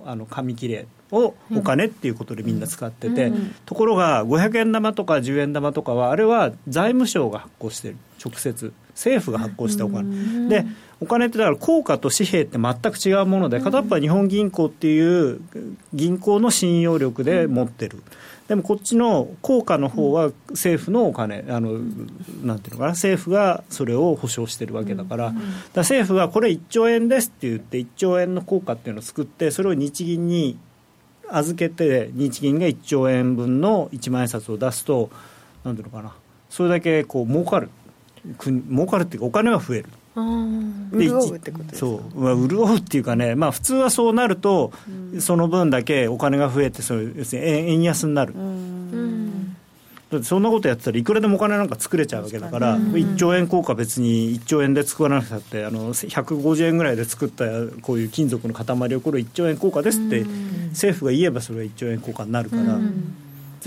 あの紙切れをお金っていうことでみんな使ってて、うん、ところが500円玉とか10円玉とかはあれは財務省が発行してる。直接。政府が発行したお金、でお金ってだから硬貨と紙幣って全く違うもので片っぽは日本銀行っていう銀行の信用力で持ってる。でもこっちの効果の方は政府のお金、あのなんていうのかな、政府がそれを保証してるわけだから、だから政府がこれ1兆円ですって言って、1兆円の効果っていうのを作って、それを日銀に預けて、日銀が1兆円分の一万円札を出すと、なんていうのかな、それだけこう儲かる、儲かるっていうか、お金は増える。潤うってことそう、まあ、潤うっていうかね、まあ、普通はそうなると、うん、その分だけお金が増えてそれ要するに円安になる、うん、だってそんなことやってたらいくらでもお金なんか作れちゃうわけだから、うん、1兆円硬貨別に1兆円で作らなくたってあの150円ぐらいで作ったこういう金属の塊をこれ1兆円硬貨ですって政府が言えばそれは1兆円硬貨になるから。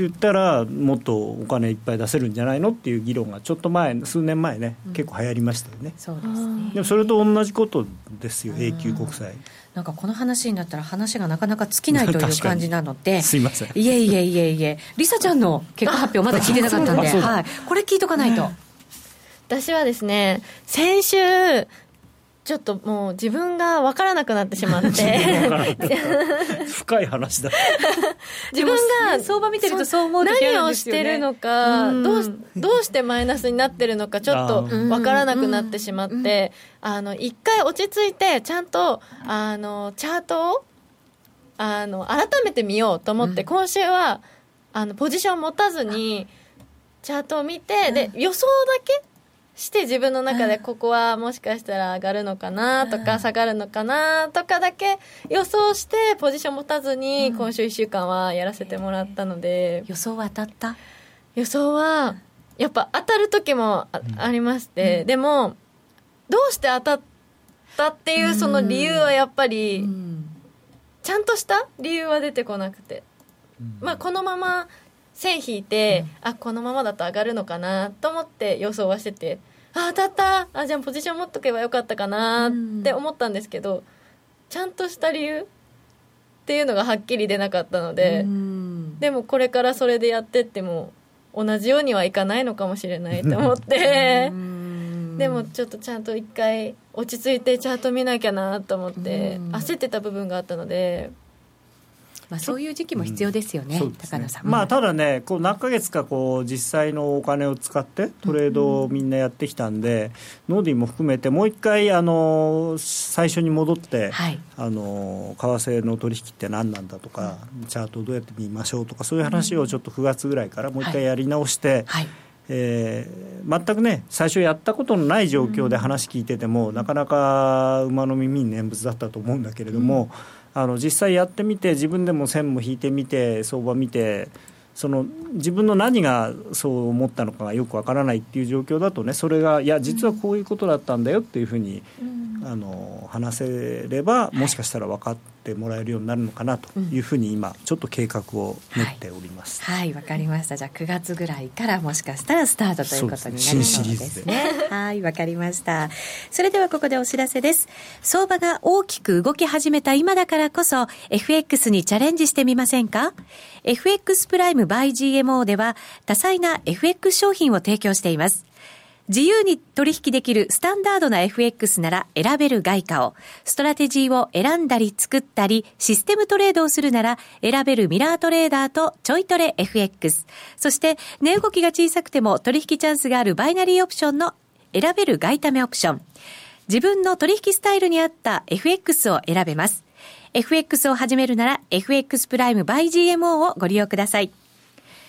言ったらもっとお金いっぱい出せるんじゃないのっていう議論がちょっと前数年前ね、うん、結構流行りましたよね。そうですね。でもそれと同じことですよ永久国債。なんかこの話になったら話がなかなか尽きないという *laughs* 感じなので。すいません。いえいえいえいえ。りさちゃんの結果発表まだ聞いてなかったんで、*laughs* はい、これ聞いとかないと、私はですね先週ちょっともう自分が分からなくなってしまって。深い話だ。*laughs* 自分が相場見てるとそう思う時、ね、何をしてるのかどうどうしてマイナスになってるのかちょっと分からなくなってしまって。あの一回落ち着いてちゃんとあのチャートをあの改めて見ようと思って、今週はあのポジション持たずにチャートを見てで予想だけして自分の中でここはもしかしたら上がるのかなとか下がるのかなとかだけ予想してポジション持たずに今週1週間はやらせてもらったので、予想は当たった？予想はやっぱ当たる時もありまして、でもどうして当たったっていうその理由はやっぱりちゃんとした理由は出てこなくて、まあこのまま線引いて、うん、あこのままだと上がるのかなと思って予想はしててあ当たった。あじゃあポジション持っとけばよかったかなって思ったんですけど、うん、ちゃんとした理由っていうのがはっきり出なかったので、うん、でもこれからそれでやってっても同じようにはいかないのかもしれないと思ってでもちょっとちゃんと一回落ち着いてチャート見なきゃなと思って焦ってた部分があったので。まあ、そういう時期も必要ですよね、うん、高野さん、まあ、ただね、こう何ヶ月かこう実際のお金を使ってトレードをみんなやってきたんで、うん、ノーディーも含めて、もう一回あの最初に戻って、はい、あの為替の取引って何なんだとか、チャートをどうやって見ましょうとか、そういう話をちょっと9月ぐらいからもう一回やり直して、はい。はい。えー、全くね最初やったことのない状況で話聞いてても、うん、なかなか馬の耳に念仏だったと思うんだけれども、うん、あの実際やってみて自分でも線も引いてみて相場見てその自分の何がそう思ったのかがよくわからないっていう状況だとねそれがいや実はこういうことだったんだよっていうふうに、うん、あの話せればもしかしたら分かってもらえるようになるのかなというふうに今ちょっと計画を練っております。はい。わ、はい、かりました。じゃあ9月ぐらいからもしかしたらスタートということになりそうですね。*laughs* はい。わかりました。それではここでお知らせです。相場が大きく動き始めた今だからこそ FX にチャレンジしてみませんか？FX プライム by GMO では多彩な FX 商品を提供しています。自由に取引できるスタンダードな FX なら選べる外貨を、ストラテジーを選んだり作ったり、システムトレードをするなら選べるミラートレーダーとちょいトレ FX。そして値動きが小さくても取引チャンスがあるバイナリーオプションの選べる外為オプション。自分の取引スタイルに合った FX を選べます。FX を始めるなら FX プライム by GMO をご利用ください。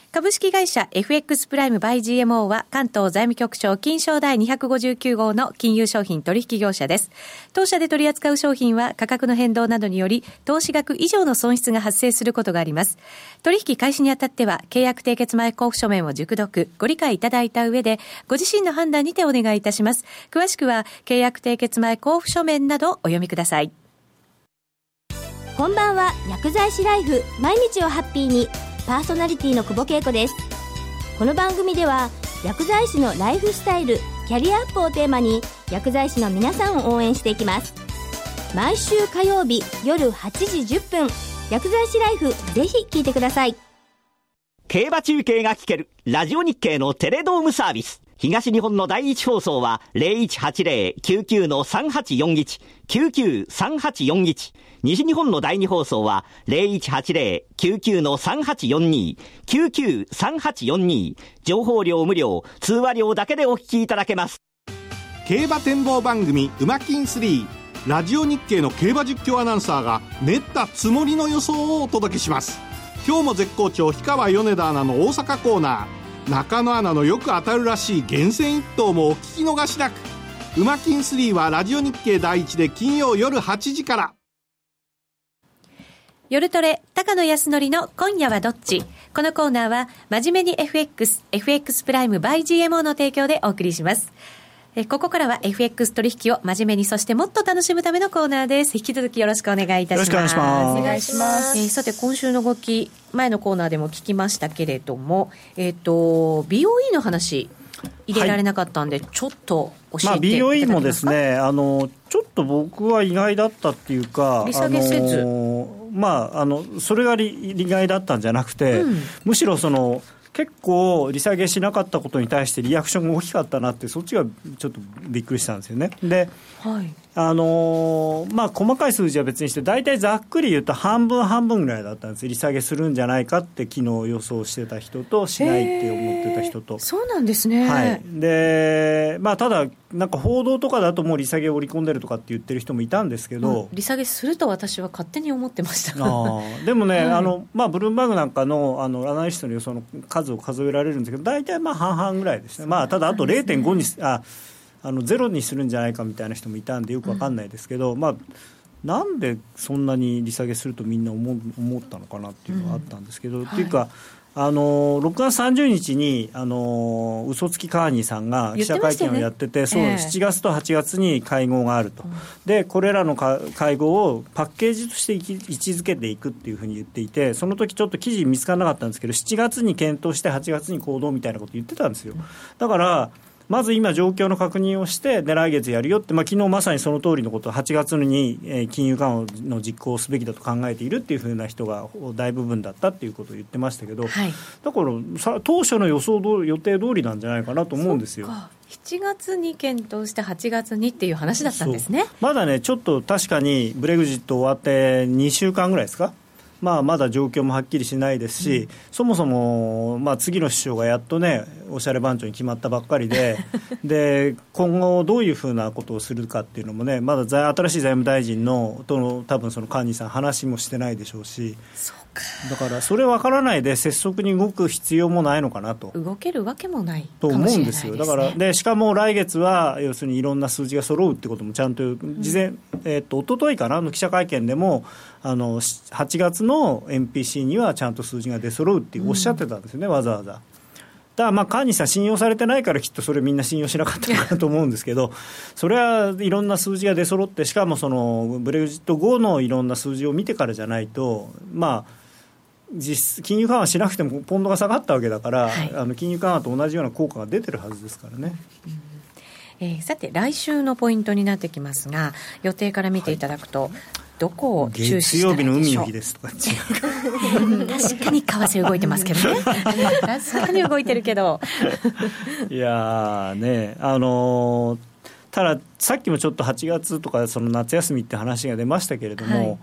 株式会社 FX プライムバイ GMO は関東財務局長金賞第259号の金融商品取引業者です。当社で取り扱う商品は価格の変動などにより投資額以上の損失が発生することがあります。取引開始にあたっては契約締結前交付書面を熟読、ご理解いただいた上でご自身の判断にてお願いいたします。詳しくは契約締結前交付書面などお読みください。こんばんは薬剤師ライフ毎日をハッピーにパーソナリティの久保恵子です。この番組では薬剤師のライフスタイルキャリアアップをテーマに薬剤師の皆さんを応援していきます。毎週火曜日夜8時10分薬剤師ライフぜひ聞いてください。競馬中継が聞けるラジオ日経のテレドームサービス。東日本の第一放送は0180-99-3841、99-3841。西日本の第二放送は0180-99-3842、99-3842。情報量無料、通話料だけでお聞きいただけます。競馬展望番組、うまきん3。ラジオ日経の競馬実況アナウンサーが練ったつもりの予想をお届けします。今日も絶好調、氷川米田アナの大阪コーナー。中野アナのよく当たるらしい厳選一頭もお聞き逃しなく「うまきん3」はラジオ日経第一で金曜夜8時から。夜トレ、高野康則の今夜はどっち？このコーナーは、真面目に FX、FX プライム by GMO の提供でお送りします。えここからは FX 取引を真面目にそしてもっと楽しむためのコーナーです。引き続きよろしくお願いいたします。よろしくお願いします。えー、さて今週の動き前のコーナーでも聞きましたけれどもえっ、ー、と BOE の話入れられなかったんで、はい、ちょっと教えてまあ、BOE もですねあのちょっと僕は意外だったっていうか利下げせず、あのまああのそれが意外だったんじゃなくて、うん、むしろその結構、利下げしなかったことに対してリアクションが大きかったなって、そっちがちょっとびっくりしたんですよね。で、はい、あのー、まあ、細かい数字は別にして、大体ざっくり言うと半分半分ぐらいだったんです、利下げするんじゃないかって、昨日予想してた人と、しないって思ってた人と。そうなんですね、はい、でまあ、ただ、なんか報道とかだと、もう利下げを織り込んでるとかって言ってる人もいたんですけど、うん、利下げすると私は勝手に思ってました。あでもね、*laughs* はい、あのまあ、ブルームバーグなんかのあのアナリストの予想の数を数えられるんですけど、大体まあ半々ぐらいですね、まあ、ただあと0.5に、ああのゼロにするんじゃないかみたいな人もいたんでよくわかんないですけど、うん、まあなんでそんなに利下げするとみんな思思ったのかなっていうのがあったんですけど、うん、っていうか、はい、あの6月30日にあの嘘つきカーニーさんが記者会見をやってて、ね、そう、えー、7月と8月に会合があると、うん、でこれらの会合をパッケージとして位置づけていくっていうふうに言っていて、その時ちょっと記事見つからなかったんですけど、7月に検討して、8月に行動みたいなこと言ってたんですよ。だからまず今、状況の確認をして、で来月やるよって、まあ昨日まさにその通りのことを8月に、えー、金融緩和の実行をすべきだと考えているっていうふうな人が大部分だったっていうことを言ってましたけど、はい、だからさ当初の予想ど予定通りなんじゃないかなと思うんですよ。7月に検討して8月にっていう話だったんですねまだね、ちょっと確かにブレグジット終わって2週間ぐらいですか？まあ、まだ状況もはっきりしないですし、うん、そもそも、まあ、次の首相がやっとね、おしゃれ番長に決まったばっかりで *laughs* で今後どういうふうなことをするかっていうのもねまだ新しい財務大臣のとの多分その菅西さん話もしてないでしょうしだからそれ分からないで拙速に動く必要もないのかなと。動けるわけもないと思うんですよ、だからでしかも来月は要するにいろんな数字が揃うってこともちゃんと事前、うん、えー、っと一昨日かなの記者会見でもあの8月の MPC にはちゃんと数字が出揃うっておっしゃってたんですよね、うん、わざわざ。だまあ菅西さん、信用されてないからきっとそれみんな信用しなかったのかなと思うんですけど、*laughs* それはいろんな数字が出揃って、しかもそのブレグジット後のいろんな数字を見てからじゃないと、まあ、実金融緩和しなくてもポンドが下がったわけだから、はい、あの金融緩和と同じような効果が出てるはずですからね。うん。えー、さて来週のポイントになってきますが予定から見ていただくと、はいどこを注視したらいいでしょう？月曜日の海の日ですとか確かに為替動いてますけどね。*laughs* 確かに動いてるけど。いやねあのー、たださっきもちょっと8月とかその夏休みって話が出ましたけれども、はい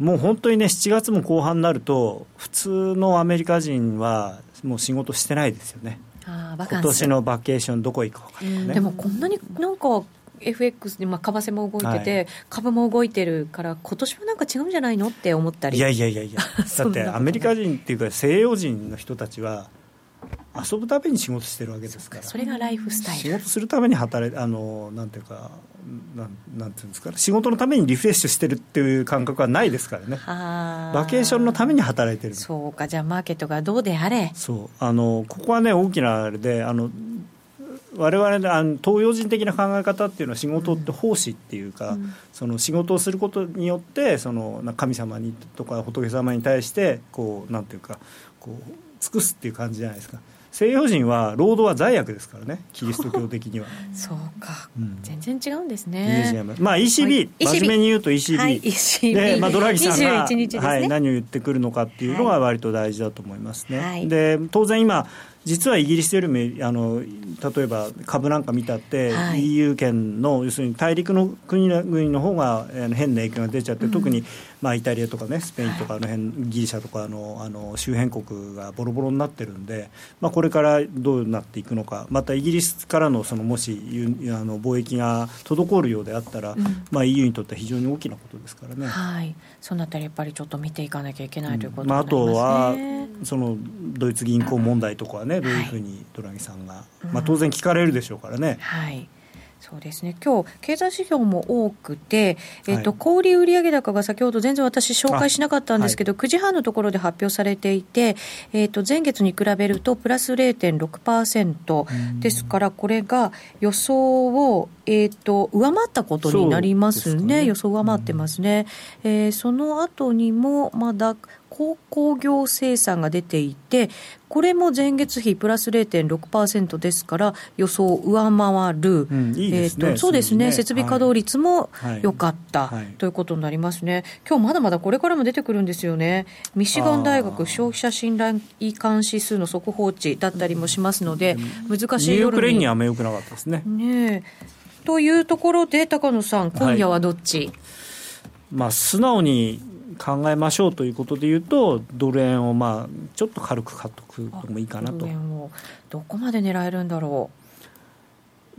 もう本当にね、7月も後半になると、普通のアメリカ人はもう仕事してないですよね。あ今年のバケーションどこ行くか、ね、でもこんなになんか FX で、まあ、為替も動いてて、はい、株も動いてるから、今年もなんか違うんじゃないのって思ったり。いやいやいやいや、*laughs* だってアメリカ人っていうか、西洋人の人たちは、遊ぶために仕事してるわけですから。それがライフスタイル。仕事するために働いあのなんていうかなんなんていうんですか仕事のためにリフレッシュしてるっていう感覚はないですからね。バケーションのために働いてる。そうか。じゃあマーケットがどうであれ。そう。あのここはね大きなあれであの我々あの東洋人的な考え方っていうのは仕事って奉仕っていうか、うん、その仕事をすることによってその神様にとか仏様に対してこうなんていうかこう尽くすっていう感じじゃないですか。西洋人は労働は罪悪ですからね。キリスト教的には。*laughs* そうか、うん、全然違うんですね。まあ ECB、はい、真面目に言うと ECB、はい、ECB で、まあ、ドラギさんが、ね、はい、何を言ってくるのかっていうのが割と大事だと思いますね、はい、で当然今実はイギリスよりもあの例えば株なんか見たって、はい、EU 圏の要するに大陸の国々の方が変な影響が出ちゃって、うん、特に、まあ、イタリアとかねスペインとかあの辺、ギリシャとかのあの周辺国がボロボロになってるんで、まあ、これからどうなっていくのかまたイギリスからのそのもしあの貿易が滞るようであったら、うん、まあ、EU にとっては非常に大きなことですからね。はい、そのあたりやっぱりちょっと見ていかなきゃいけないということになりますね、うん。まあ、あとはそのドイツ銀行問題とかはね、どういうふうにドラギさんが、まあ、当然聞かれるでしょうからね。はいそうですね。今日経済指標も多くて、えーと、はい、小売売上高が先ほど全然私、紹介しなかったんですけど、はい、9時半のところで発表されていて、えーと、前月に比べるとプラス0.6%ですから、これが予想を、えーと、上回ったことになりますね、ね。予想上回ってますね、えー、その後にもまだ鉱工業生産が出ていて、これも前月比プラス0.6%ですから、予想を上回る、うんいいね、えーと、そうですね、設備稼働率も良かった、はい、ということになりますね、今日まだまだこれからも出てくるんですよね、ミシガン大学消費者信頼感指数の速報値だったりもしますので、難しい夜に。ニューヨーク連には目よくなかったですね。ねというところで、高野さん、今夜はどっち、はい、まあ、素直に考えましょうということでいうと、ドル円をまあちょっと軽く買っておくのもいいかなと。ドル円をどこまで狙えるんだろう。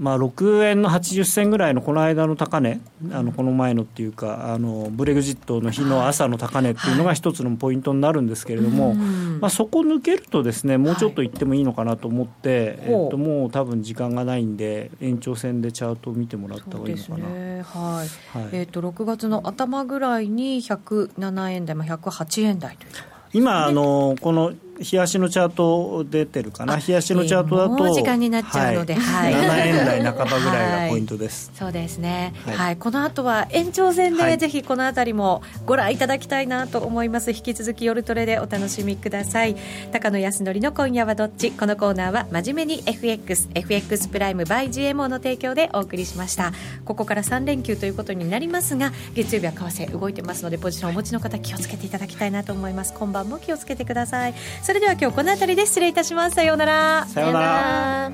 まあ、6円の80銭ぐらいのこの間の高値、あのこの前のっていうかあの、ブレグジットの日の朝の高値っていうのが一つのポイントになるんですけれども、まあ、そこ抜けると、ですねもうちょっといってもいいのかなと思って、えっと、もう多分時間がないんで、延長線でチャートを見てもらった方がいいのかな。ね、はい、はい、えーと、6月の頭ぐらいに107円台、まあ、108円台という。今あのこの冷やしのチャート出てるかな、冷やしのチャートだと、もう時間になっちゃうので、はい、7円台半ばぐらいがポイントです。はい、そうですね、はい、はい、この後は延長戦で、ぜひこの辺りもご覧いただきたいなと思います。引き続き夜トレでお楽しみください。高野康則の今夜はどっち？このコーナーは真面目に FX、FX プライム by GMO の提供でお送りしました。ここから3連休ということになりますが、月曜日は為替動いてますので、ポジションをお持ちの方気をつけていただきたいなと思います。今晩も気をつけてください。それでは今日この辺りで失礼いたします。さようなら。さようなら。